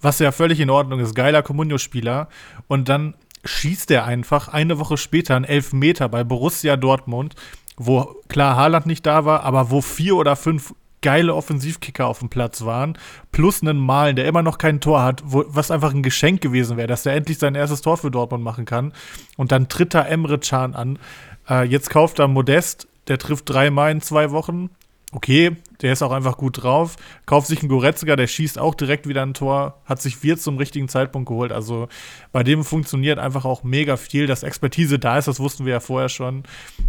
was ja völlig in Ordnung ist, geiler Comunio-Spieler, und dann schießt er einfach eine Woche später einen Elfmeter bei Borussia Dortmund, wo klar Haaland nicht da war, aber wo vier oder fünf geile Offensivkicker auf dem Platz waren, plus einen Malen, der immer noch kein Tor hat, wo, was einfach ein Geschenk gewesen wäre, dass er endlich sein erstes Tor für Dortmund machen kann. Und dann tritt er Emre Can an. Äh, jetzt kauft er Modest, der trifft dreimal in zwei Wochen. Okay, der ist auch einfach gut drauf. Kauft sich einen Goretzka, der schießt auch direkt wieder ein Tor, hat sich Wirt zum richtigen Zeitpunkt geholt. Also bei dem funktioniert einfach auch mega viel. Dass Expertise da ist, das wussten wir ja vorher schon.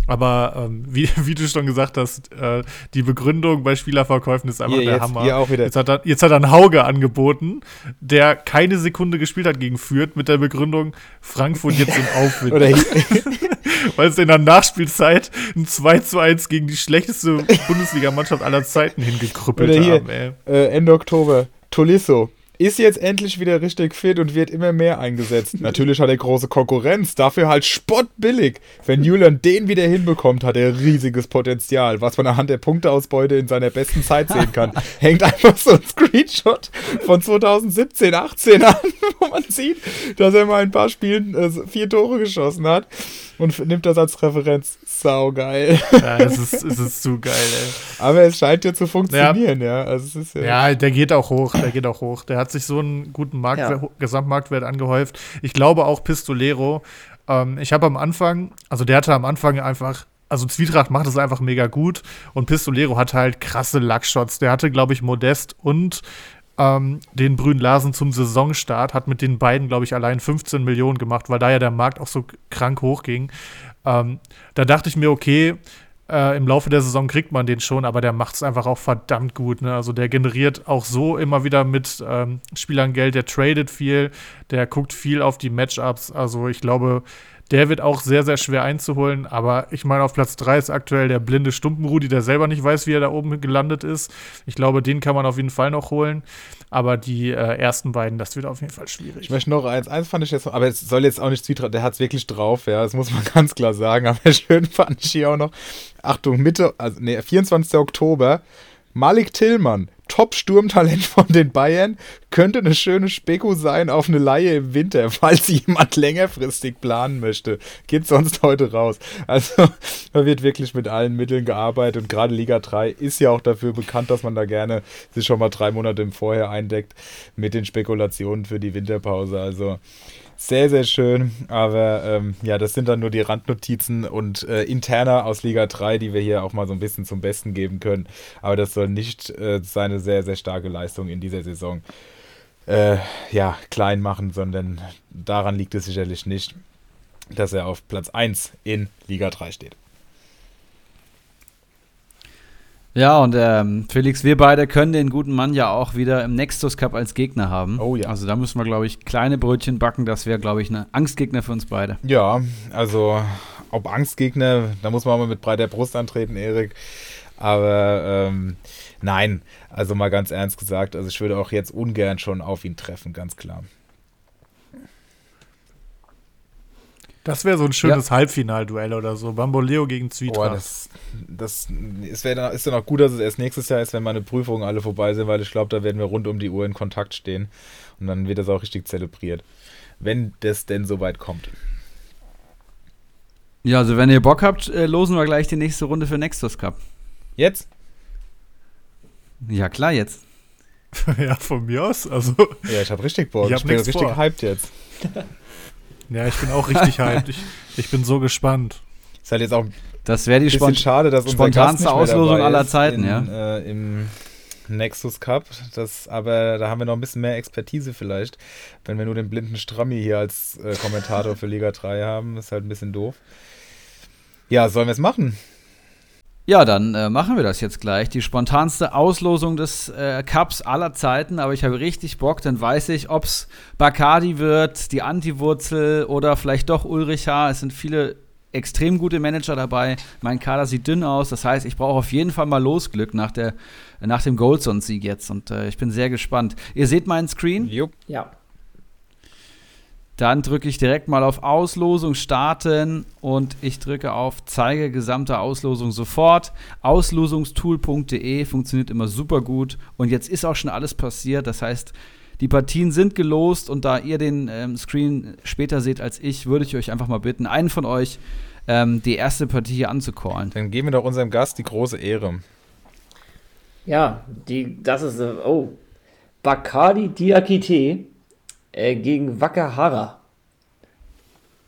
Aber ähm, wie, wie du schon gesagt hast, äh, die Begründung bei Spielerverkäufen ist einfach Hier, der jetzt- Hammer. hier auch wieder. Jetzt, hat er, jetzt hat er einen Hauge angeboten, der keine Sekunde gespielt hat gegen Fürth, mit der Begründung, Frankfurt jetzt im Aufwind. Oder weil es in der Nachspielzeit ein 2 zu 1 gegen die schlechteste Bundesligamannschaft aller Zeiten hingekrüppelt oder hier haben, ey. äh, Ende Oktober, Tolisso. Ist jetzt endlich wieder richtig fit und wird immer mehr eingesetzt. Natürlich hat er große Konkurrenz, dafür halt spottbillig. Wenn Julian den wieder hinbekommt, hat er riesiges Potenzial, was man anhand der Punkteausbeute in seiner besten Zeit sehen kann. Hängt einfach so ein Screenshot von 2017, 18 an, wo man sieht, dass er mal in ein paar Spielen äh, vier Tore geschossen hat und nimmt das als Referenz. Saugeil. Ja, es ist, es ist zu geil, ey. Aber es scheint ja zu funktionieren, ja. Also es ist ja, Ja, der geht auch hoch, der geht auch hoch. Der hat sich so einen guten Marktwert, Gesamtmarktwert angehäuft. Ich glaube auch Pistolero. Ähm, ich habe am Anfang, also der hatte am Anfang einfach, also Zwietracht macht es einfach mega gut und Pistolero hat halt krasse Luckshots. Der hatte, glaube ich, Modest und ähm, den Brün Larsen zum Saisonstart, hat mit den beiden, glaube ich, allein 15 Millionen gemacht, weil da ja der Markt auch so krank hochging. Ähm, da dachte ich mir, okay, äh, im Laufe der Saison kriegt man den schon, aber der macht es einfach auch verdammt gut. Ne? Also der generiert auch so immer wieder mit ähm, Spielern Geld, der tradet viel, der guckt viel auf die Matchups. Also ich glaube, der wird auch sehr, sehr schwer einzuholen. Aber ich meine, auf Platz 3 ist aktuell der blinde Stumpenrudi, der selber nicht weiß, wie er da oben gelandet ist. Ich glaube, den kann man auf jeden Fall noch holen. Aber die äh, ersten beiden, das wird auf jeden Fall schwierig. Ich möchte noch eins, eins fand ich jetzt, aber es soll jetzt auch nicht Zwietracht, der hat es wirklich drauf, ja, das muss man ganz klar sagen. Aber schön fand ich hier auch noch, Achtung, Mitte, also nee, 24. Oktober, Malik Tillmann, Top-Sturmtalent von den Bayern, könnte eine schöne Speko sein auf eine Laie im Winter, falls jemand längerfristig planen möchte. Geht sonst heute raus. Also, da wird wirklich mit allen Mitteln gearbeitet und gerade Liga 3 ist ja auch dafür bekannt, dass man da gerne sich schon mal drei Monate im Vorher eindeckt mit den Spekulationen für die Winterpause. Also, sehr, sehr schön. Aber ähm, ja, das sind dann nur die Randnotizen und äh, interner aus Liga 3, die wir hier auch mal so ein bisschen zum Besten geben können. Aber das soll nicht äh, seine sehr, sehr starke Leistung in dieser Saison äh, ja, klein machen, sondern daran liegt es sicherlich nicht, dass er auf Platz 1 in Liga 3 steht. Ja, und ähm, Felix, wir beide können den guten Mann ja auch wieder im Nexus Cup als Gegner haben. Oh ja. Also da müssen wir, glaube ich, kleine Brötchen backen. Das wäre, glaube ich, eine Angstgegner für uns beide. Ja, also ob Angstgegner, da muss man mal mit breiter Brust antreten, Erik. Aber ähm, nein, also mal ganz ernst gesagt, also ich würde auch jetzt ungern schon auf ihn treffen, ganz klar. Das wäre so ein schönes Halbfinalduell oder so. Bamboleo gegen Boah, Zwietracht. das, das es wär dann, ist dann auch gut, dass es erst nächstes Jahr ist, wenn meine Prüfungen alle vorbei sind, weil ich glaube, da werden wir rund um die Uhr in Kontakt stehen. Und dann wird das auch richtig zelebriert. Wenn das denn soweit kommt. Ja, also wenn ihr Bock habt, äh, losen wir gleich die nächste Runde für Nexus Cup. Jetzt? Ja, klar, jetzt. ja, von mir aus. Also, Ja, ich habe richtig Bock. Ich Ich, hab bin richtig vor. hyped jetzt. ja, ich bin auch richtig hyped. Ich, ich bin so gespannt. Ist halt jetzt auch Das wäre die Spont schade, dass unser spontanste Auslosung aller Zeiten, in, ja. Äh, Im Nexus Cup. Das, aber da haben wir noch ein bisschen mehr Expertise vielleicht. Wenn wir nur den blinden Strammi hier als äh, Kommentator für Liga 3 haben, ist halt ein bisschen doof. Ja, sollen wir es machen? Ja, dann äh, machen wir das jetzt gleich. Die spontanste Auslosung des äh, Cups aller Zeiten, aber ich habe richtig Bock, dann weiß ich, ob es Bacardi wird, die Antiwurzel oder vielleicht doch Ulrich H. Es sind viele extrem gute Manager dabei. Mein Kader sieht dünn aus, das heißt, ich brauche auf jeden Fall mal Losglück nach, der, nach dem Goldson-Sieg jetzt und äh, ich bin sehr gespannt. Ihr seht meinen Screen? Jupp. Ja. Dann drücke ich direkt mal auf Auslosung starten und ich drücke auf Zeige gesamte Auslosung sofort. Auslosungstool.de funktioniert immer super gut und jetzt ist auch schon alles passiert. Das heißt, die Partien sind gelost und da ihr den ähm, Screen später seht als ich, würde ich euch einfach mal bitten, einen von euch ähm, die erste Partie hier anzucallen. Dann geben wir doch unserem Gast die große Ehre. Ja, die, das ist, oh, Bacardi Diakite äh, gegen Wakahara.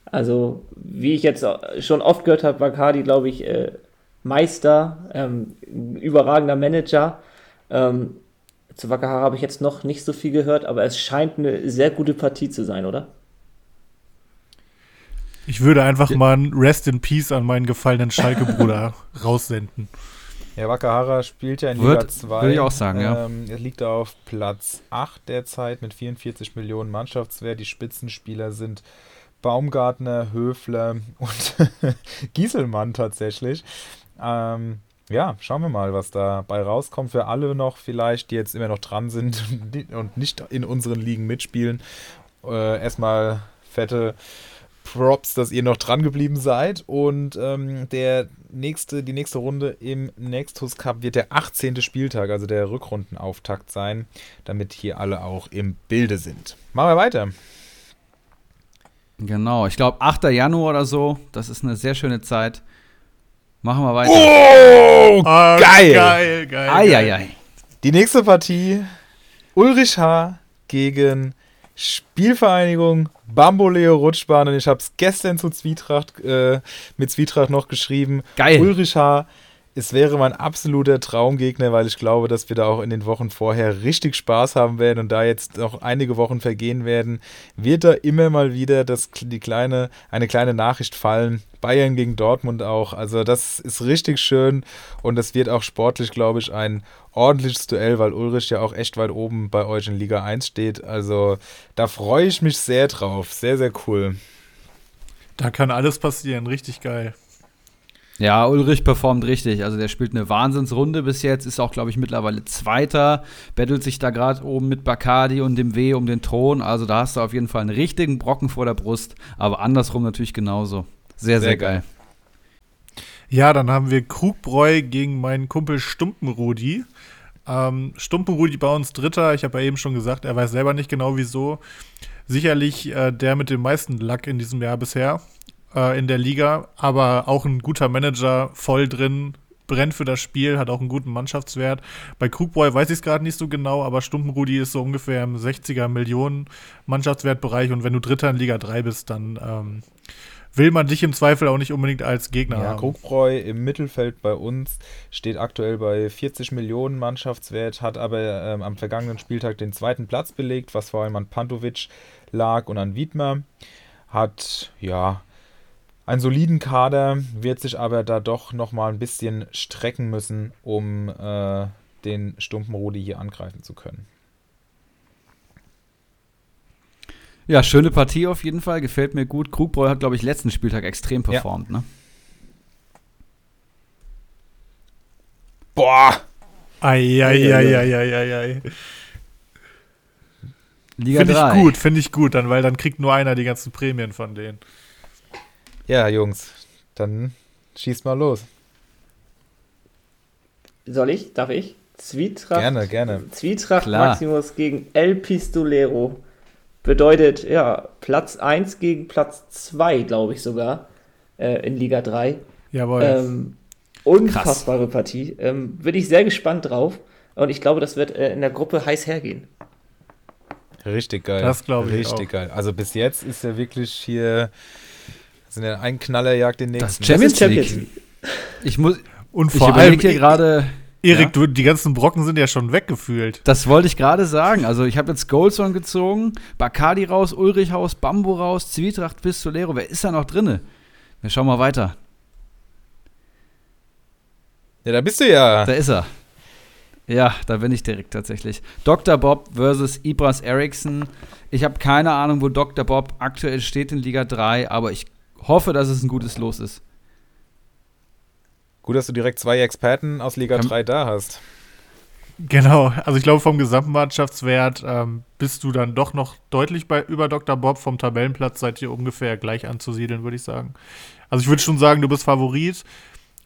Also, wie ich jetzt schon oft gehört habe, Bacardi, glaube ich, äh, Meister, ähm, überragender Manager. Ähm, zu Wakahara habe ich jetzt noch nicht so viel gehört, aber es scheint eine sehr gute Partie zu sein, oder? Ich würde einfach mal ein Rest in Peace an meinen gefallenen Schalke-Bruder raussenden. Ja, Wakahara spielt ja in Wird- Liga 2. würde ich auch sagen, ja. ähm, Er liegt da auf Platz 8 derzeit mit 44 Millionen Mannschaftswert. Die Spitzenspieler sind Baumgartner, Höfler und Gieselmann tatsächlich. Ähm, ja, schauen wir mal, was dabei rauskommt. Für alle noch vielleicht, die jetzt immer noch dran sind und nicht in unseren Ligen mitspielen. Äh, erstmal fette Props, dass ihr noch dran geblieben seid. Und ähm, der nächste, die nächste Runde im Nextus Cup wird der 18. Spieltag, also der Rückrundenauftakt sein, damit hier alle auch im Bilde sind. Machen wir weiter. Genau, ich glaube 8. Januar oder so, das ist eine sehr schöne Zeit. Machen wir weiter. Oh, Ah, geil! Geil, geil. geil. Eieiei. Die nächste Partie: Ulrich H. gegen Spielvereinigung Bamboleo Rutschbahn. Und ich habe es gestern zu Zwietracht, äh, mit Zwietracht noch geschrieben. Geil. Ulrich H. Es wäre mein absoluter Traumgegner, weil ich glaube, dass wir da auch in den Wochen vorher richtig Spaß haben werden und da jetzt noch einige Wochen vergehen werden, wird da immer mal wieder das, die kleine, eine kleine Nachricht fallen. Bayern gegen Dortmund auch. Also das ist richtig schön und das wird auch sportlich, glaube ich, ein ordentliches Duell, weil Ulrich ja auch echt weit oben bei euch in Liga 1 steht. Also da freue ich mich sehr drauf. Sehr, sehr cool. Da kann alles passieren. Richtig geil. Ja, Ulrich performt richtig. Also der spielt eine Wahnsinnsrunde bis jetzt, ist auch, glaube ich, mittlerweile Zweiter, bettelt sich da gerade oben mit Bacardi und dem W um den Thron. Also da hast du auf jeden Fall einen richtigen Brocken vor der Brust, aber andersrum natürlich genauso. Sehr, sehr, Sehr geil. Ja, dann haben wir Krugbräu gegen meinen Kumpel Stumpenrudi. Ähm, Stumpenrudi bei uns Dritter. Ich habe ja eben schon gesagt, er weiß selber nicht genau wieso. Sicherlich äh, der mit dem meisten Lack in diesem Jahr bisher äh, in der Liga, aber auch ein guter Manager, voll drin, brennt für das Spiel, hat auch einen guten Mannschaftswert. Bei Krugbräu weiß ich es gerade nicht so genau, aber Stumpenrudi ist so ungefähr im 60er Millionen Mannschaftswertbereich und wenn du Dritter in Liga 3 bist, dann ähm, will man dich im Zweifel auch nicht unbedingt als Gegner Ja, haben. Krugbräu im Mittelfeld bei uns steht aktuell bei 40 Millionen Mannschaftswert, hat aber ähm, am vergangenen Spieltag den zweiten Platz belegt, was vor allem an Pantovic lag und an Wiedmer. Hat, ja, einen soliden Kader, wird sich aber da doch nochmal ein bisschen strecken müssen, um äh, den Stumpenrudi hier angreifen zu können. Ja, schöne Partie auf jeden Fall, gefällt mir gut. Krugbräu hat, glaube ich, letzten Spieltag extrem performt, ne? Boah! Eieieiei. Liga Finde 3. ich gut, finde ich gut, dann, weil dann kriegt nur einer die ganzen Prämien von denen. Ja, Jungs, dann schießt mal los. Soll ich? Darf ich? Zwietracht. Gerne, gerne. Zwietracht Klar. Maximus gegen El Pistolero. Bedeutet, ja, Platz 1 gegen Platz 2, glaube ich sogar. äh, in Liga 3. Jawohl. Ähm, unfassbare Partie. Ähm, bin ich sehr gespannt drauf. Und ich glaube, das wird äh, in der Gruppe heiß hergehen. Richtig geil. Das glaube ich Richtig auch. geil. Also bis jetzt ist er wirklich hier. Sind ja ein Knallerjagd den Das nächsten. Champions, Champions League. Ich muss, Und ich vor allem, überlege hier gerade. Erik, Ja? die ganzen Brocken sind ja schon weggefühlt. Das wollte ich gerade sagen. Also ich habe jetzt Goldson gezogen, Bacardi raus, Ulrich raus, Bambo raus, Zwietracht, Pistolero. Wer ist da noch drinne? Wir schauen mal weiter. Ja, da bist du ja. Da ist er. Ja, da bin ich direkt tatsächlich. Dr. Bob versus Ibras Eriksson. Ich habe keine Ahnung, wo Dr. Bob aktuell steht in Liga 3, aber ich hoffe, dass es ein gutes Los ist. Gut, dass du direkt zwei Experten aus Liga Ähm, 3 da hast. Genau, also ich glaube, vom Gesamtmannschaftswert ähm, bist du dann doch noch deutlich bei, über Dr. Bob. Vom Tabellenplatz seid ihr ungefähr gleich anzusiedeln, würde ich sagen. Also ich würde schon sagen, du bist Favorit.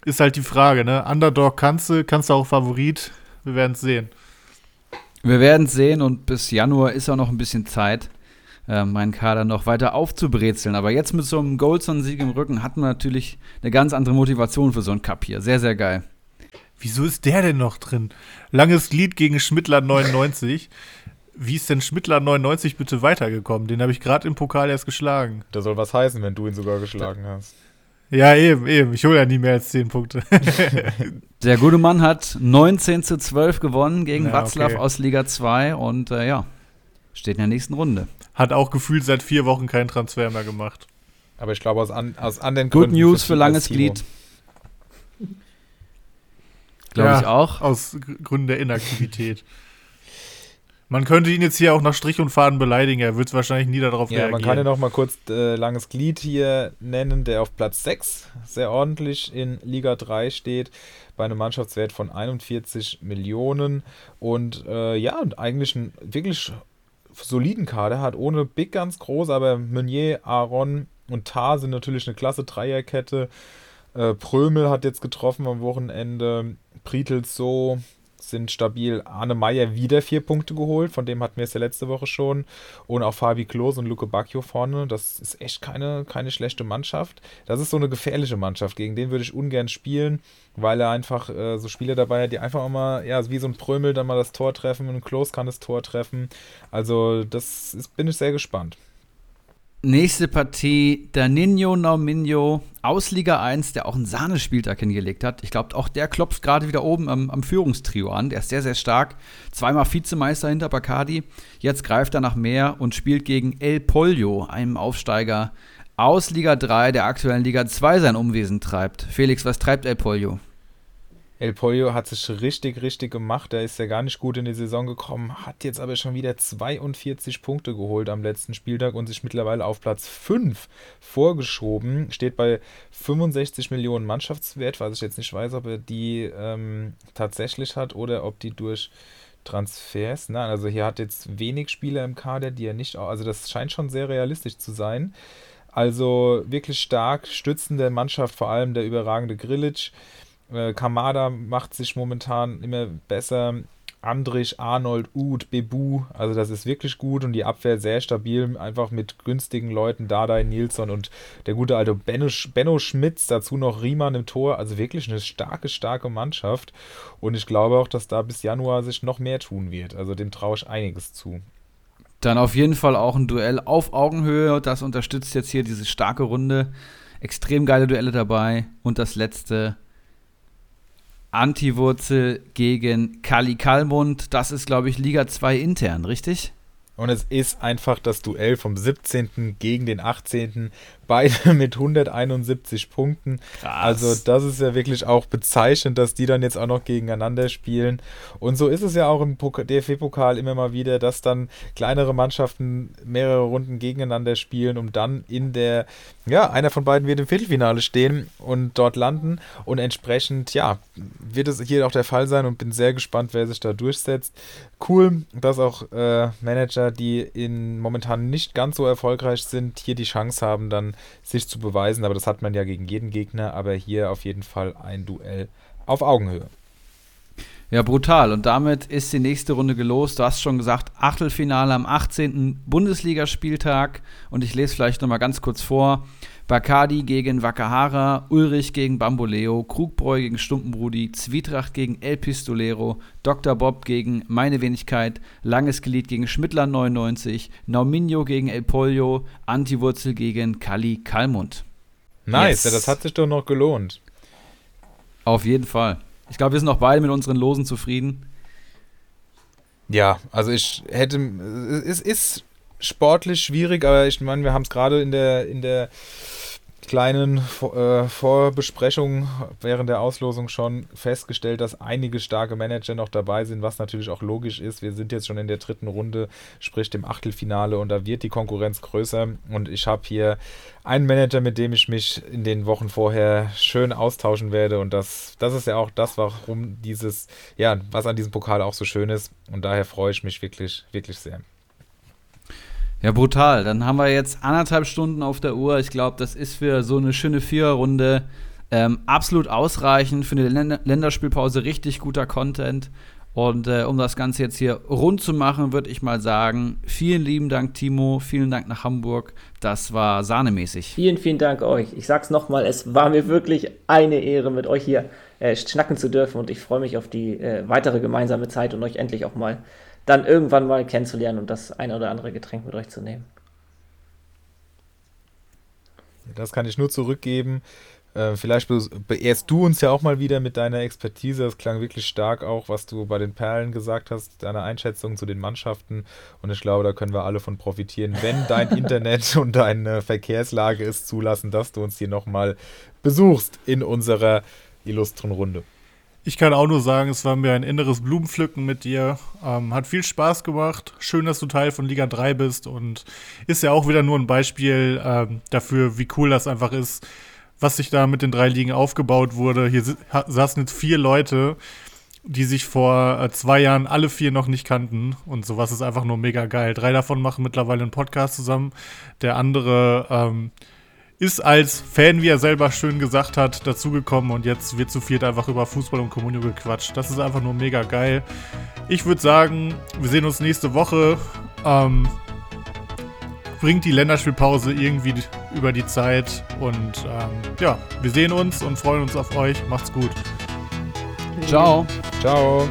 Ist halt die Frage, ne? Underdog kannst du, kannst du auch Favorit. Wir werden es sehen. Wir werden sehen und bis Januar ist auch noch ein bisschen Zeit, äh, meinen Kader noch weiter aufzubrezeln. Aber jetzt mit so einem Goldson-Sieg im Rücken hat man natürlich eine ganz andere Motivation für so einen Cup hier. Sehr, sehr geil. Wieso ist der denn noch drin? Langes Glied gegen Schmittler 99. Wie ist denn Schmittler 99 bitte weitergekommen? Den habe ich gerade im Pokal erst geschlagen. Das soll was heißen, wenn du ihn sogar geschlagen hast. Ja, eben, eben. Ich hole ja nie mehr als 10 Punkte. Der gute Mann hat 19 zu 12 gewonnen gegen Ja, Watzlaw okay. aus Liga 2 und äh, ja, steht in der nächsten Runde. Hat auch gefühlt seit vier Wochen keinen Transfer mehr gemacht. Aber ich glaube, aus, an, aus anderen Good Gründen News für langes. Glied. Glaube Ja, ich auch. Aus Gr- Gründen der Inaktivität. Man könnte ihn jetzt hier auch nach Strich und Faden beleidigen. Er wird wahrscheinlich nie darauf Ja, reagieren. man kann ja noch mal kurz äh, langes Glied hier nennen, der auf Platz 6 sehr ordentlich in Liga 3 steht, bei einem Mannschaftswert von 41 Millionen und äh, ja, und eigentlich einen wirklich soliden Kader hat, ohne Big ganz groß, aber Meunier, Aaron und Tar sind natürlich eine klasse Dreierkette. Äh, Prömel hat jetzt getroffen am Wochenende, Prietels so sind stabil. Arne Meyer wieder vier Punkte geholt, von dem hatten wir es ja letzte Woche schon. Und auch Fabi Klos und Luke Bacchio vorne. Das ist echt keine, keine schlechte Mannschaft. Das ist so eine gefährliche Mannschaft. Gegen den würde ich ungern spielen, weil er einfach äh, so Spieler dabei hat, die einfach auch mal, ja, wie so ein Prömel dann mal das Tor treffen und Klos kann das Tor treffen. Also, das ist, bin ich sehr gespannt. Nächste Partie, Danino Nauminho aus Liga 1, der auch einen Sahnespieltag hingelegt hat. Ich glaube, auch der klopft gerade wieder oben am, am Führungstrio an. Der ist sehr, sehr stark. Zweimal Vizemeister hinter Bacardi. Jetzt greift er nach mehr und spielt gegen El Pollo, einem Aufsteiger aus Liga 3, der aktuellen Liga 2 sein Umwesen treibt. Felix, was treibt El Pollo? El Pollo hat sich richtig, richtig gemacht. Er ist ja gar nicht gut in die Saison gekommen, hat jetzt aber schon wieder 42 Punkte geholt am letzten Spieltag und sich mittlerweile auf Platz 5 vorgeschoben. Steht bei 65 Millionen Mannschaftswert, was ich jetzt nicht weiß, ob er die ähm, tatsächlich hat oder ob die durch Transfers. Nein, also hier hat jetzt wenig Spieler im Kader, die er nicht. Also das scheint schon sehr realistisch zu sein. Also wirklich stark, stützen der Mannschaft, vor allem der überragende Grilic. Äh, Kamada macht sich momentan immer besser. Andrich, Arnold, Uth, Bebu, also das ist wirklich gut und die Abwehr sehr stabil, einfach mit günstigen Leuten, Dardai, Nilsson und der gute alte Benno, Benno Schmitz, dazu noch Riemann im Tor, also wirklich eine starke, starke Mannschaft und ich glaube auch, dass da bis Januar sich noch mehr tun wird, also dem traue ich einiges zu. Dann auf jeden Fall auch ein Duell auf Augenhöhe. Das unterstützt jetzt hier diese starke Runde. Extrem geile Duelle dabei. Und das letzte Antiwurzel gegen Kali Kalmund. Das ist, glaube ich, Liga 2 intern, richtig? Und es ist einfach das Duell vom 17. gegen den 18. Beide mit 171 Punkten. Also das ist ja wirklich auch bezeichnend, dass die dann jetzt auch noch gegeneinander spielen. Und so ist es ja auch im Pok- DFB-Pokal immer mal wieder, dass dann kleinere Mannschaften mehrere Runden gegeneinander spielen, um dann in der, ja, einer von beiden wird im Viertelfinale stehen und dort landen. Und entsprechend, ja, wird es hier auch der Fall sein und bin sehr gespannt, wer sich da durchsetzt. Cool, dass auch äh, Manager, die in momentan nicht ganz so erfolgreich sind, hier die Chance haben, dann sich zu beweisen. Aber das hat man ja gegen jeden Gegner. Aber hier auf jeden Fall ein Duell auf Augenhöhe. Ja, brutal. Und damit ist die nächste Runde gelost. Du hast schon gesagt, Achtelfinale am 18. Bundesligaspieltag. Und ich lese vielleicht nochmal ganz kurz vor. Bacardi gegen Wakahara, Ulrich gegen Bamboleo, Krugbräu gegen Stumpenbrudi, Zwietracht gegen El Pistolero, Dr. Bob gegen Meine Wenigkeit, Langes Glied gegen Schmittler 99, Nauminho gegen El Pollo, Antiwurzel gegen Kali Kalmund. Nice, yes. ja, das hat sich doch noch gelohnt. Auf jeden Fall. Ich glaube, wir sind auch beide mit unseren Losen zufrieden. Ja, also ich hätte, es ist sportlich schwierig, aber ich meine, wir haben es gerade in der, in der kleinen äh, Vorbesprechung während der Auslosung schon festgestellt, dass einige starke Manager noch dabei sind, was natürlich auch logisch ist. Wir sind jetzt schon in der dritten Runde, sprich dem Achtelfinale, und da wird die Konkurrenz größer. Und ich habe hier einen Manager, mit dem ich mich in den Wochen vorher schön austauschen werde. Und das, das ist ja auch das, warum dieses, ja, was an diesem Pokal auch so schön ist. Und daher freue ich mich wirklich, wirklich sehr. Ja, brutal. Dann haben wir jetzt anderthalb Stunden auf der Uhr. Ich glaube, das ist für so eine schöne Viererrunde ähm, absolut ausreichend. Für eine Länder Länderspielpause richtig guter Content. Und äh, um das Ganze jetzt hier rund zu machen, würde ich mal sagen, vielen lieben Dank, Timo. Vielen Dank nach Hamburg. Das war sahnemäßig. Vielen, vielen Dank euch. Ich sag's nochmal, es war mir wirklich eine Ehre, mit euch hier äh, schnacken zu dürfen. Und ich freue mich auf die äh, weitere gemeinsame Zeit und euch endlich auch mal dann irgendwann mal kennenzulernen und das ein oder andere Getränk mit euch zu nehmen. Das kann ich nur zurückgeben. Äh, vielleicht beehrst du uns ja auch mal wieder mit deiner Expertise. Das klang wirklich stark auch, was du bei den Perlen gesagt hast, deine Einschätzung zu den Mannschaften. Und ich glaube, da können wir alle von profitieren, wenn dein Internet und deine Verkehrslage es zulassen, dass du uns hier nochmal besuchst in unserer illustren Runde. Ich kann auch nur sagen, es war mir ein inneres Blumenpflücken mit dir. Ähm, hat viel Spaß gemacht. Schön, dass du Teil von Liga 3 bist und ist ja auch wieder nur ein Beispiel ähm, dafür, wie cool das einfach ist, was sich da mit den drei Ligen aufgebaut wurde. Hier saßen jetzt vier Leute, die sich vor äh, zwei Jahren alle vier noch nicht kannten und sowas ist einfach nur mega geil. Drei davon machen mittlerweile einen Podcast zusammen. Der andere ähm, ist als Fan, wie er selber schön gesagt hat, dazugekommen und jetzt wird zu viert einfach über Fußball und Kommunio gequatscht. Das ist einfach nur mega geil. Ich würde sagen, wir sehen uns nächste Woche. Ähm, bringt die Länderspielpause irgendwie über die Zeit und ähm, ja, wir sehen uns und freuen uns auf euch. Macht's gut. Ciao. Ciao.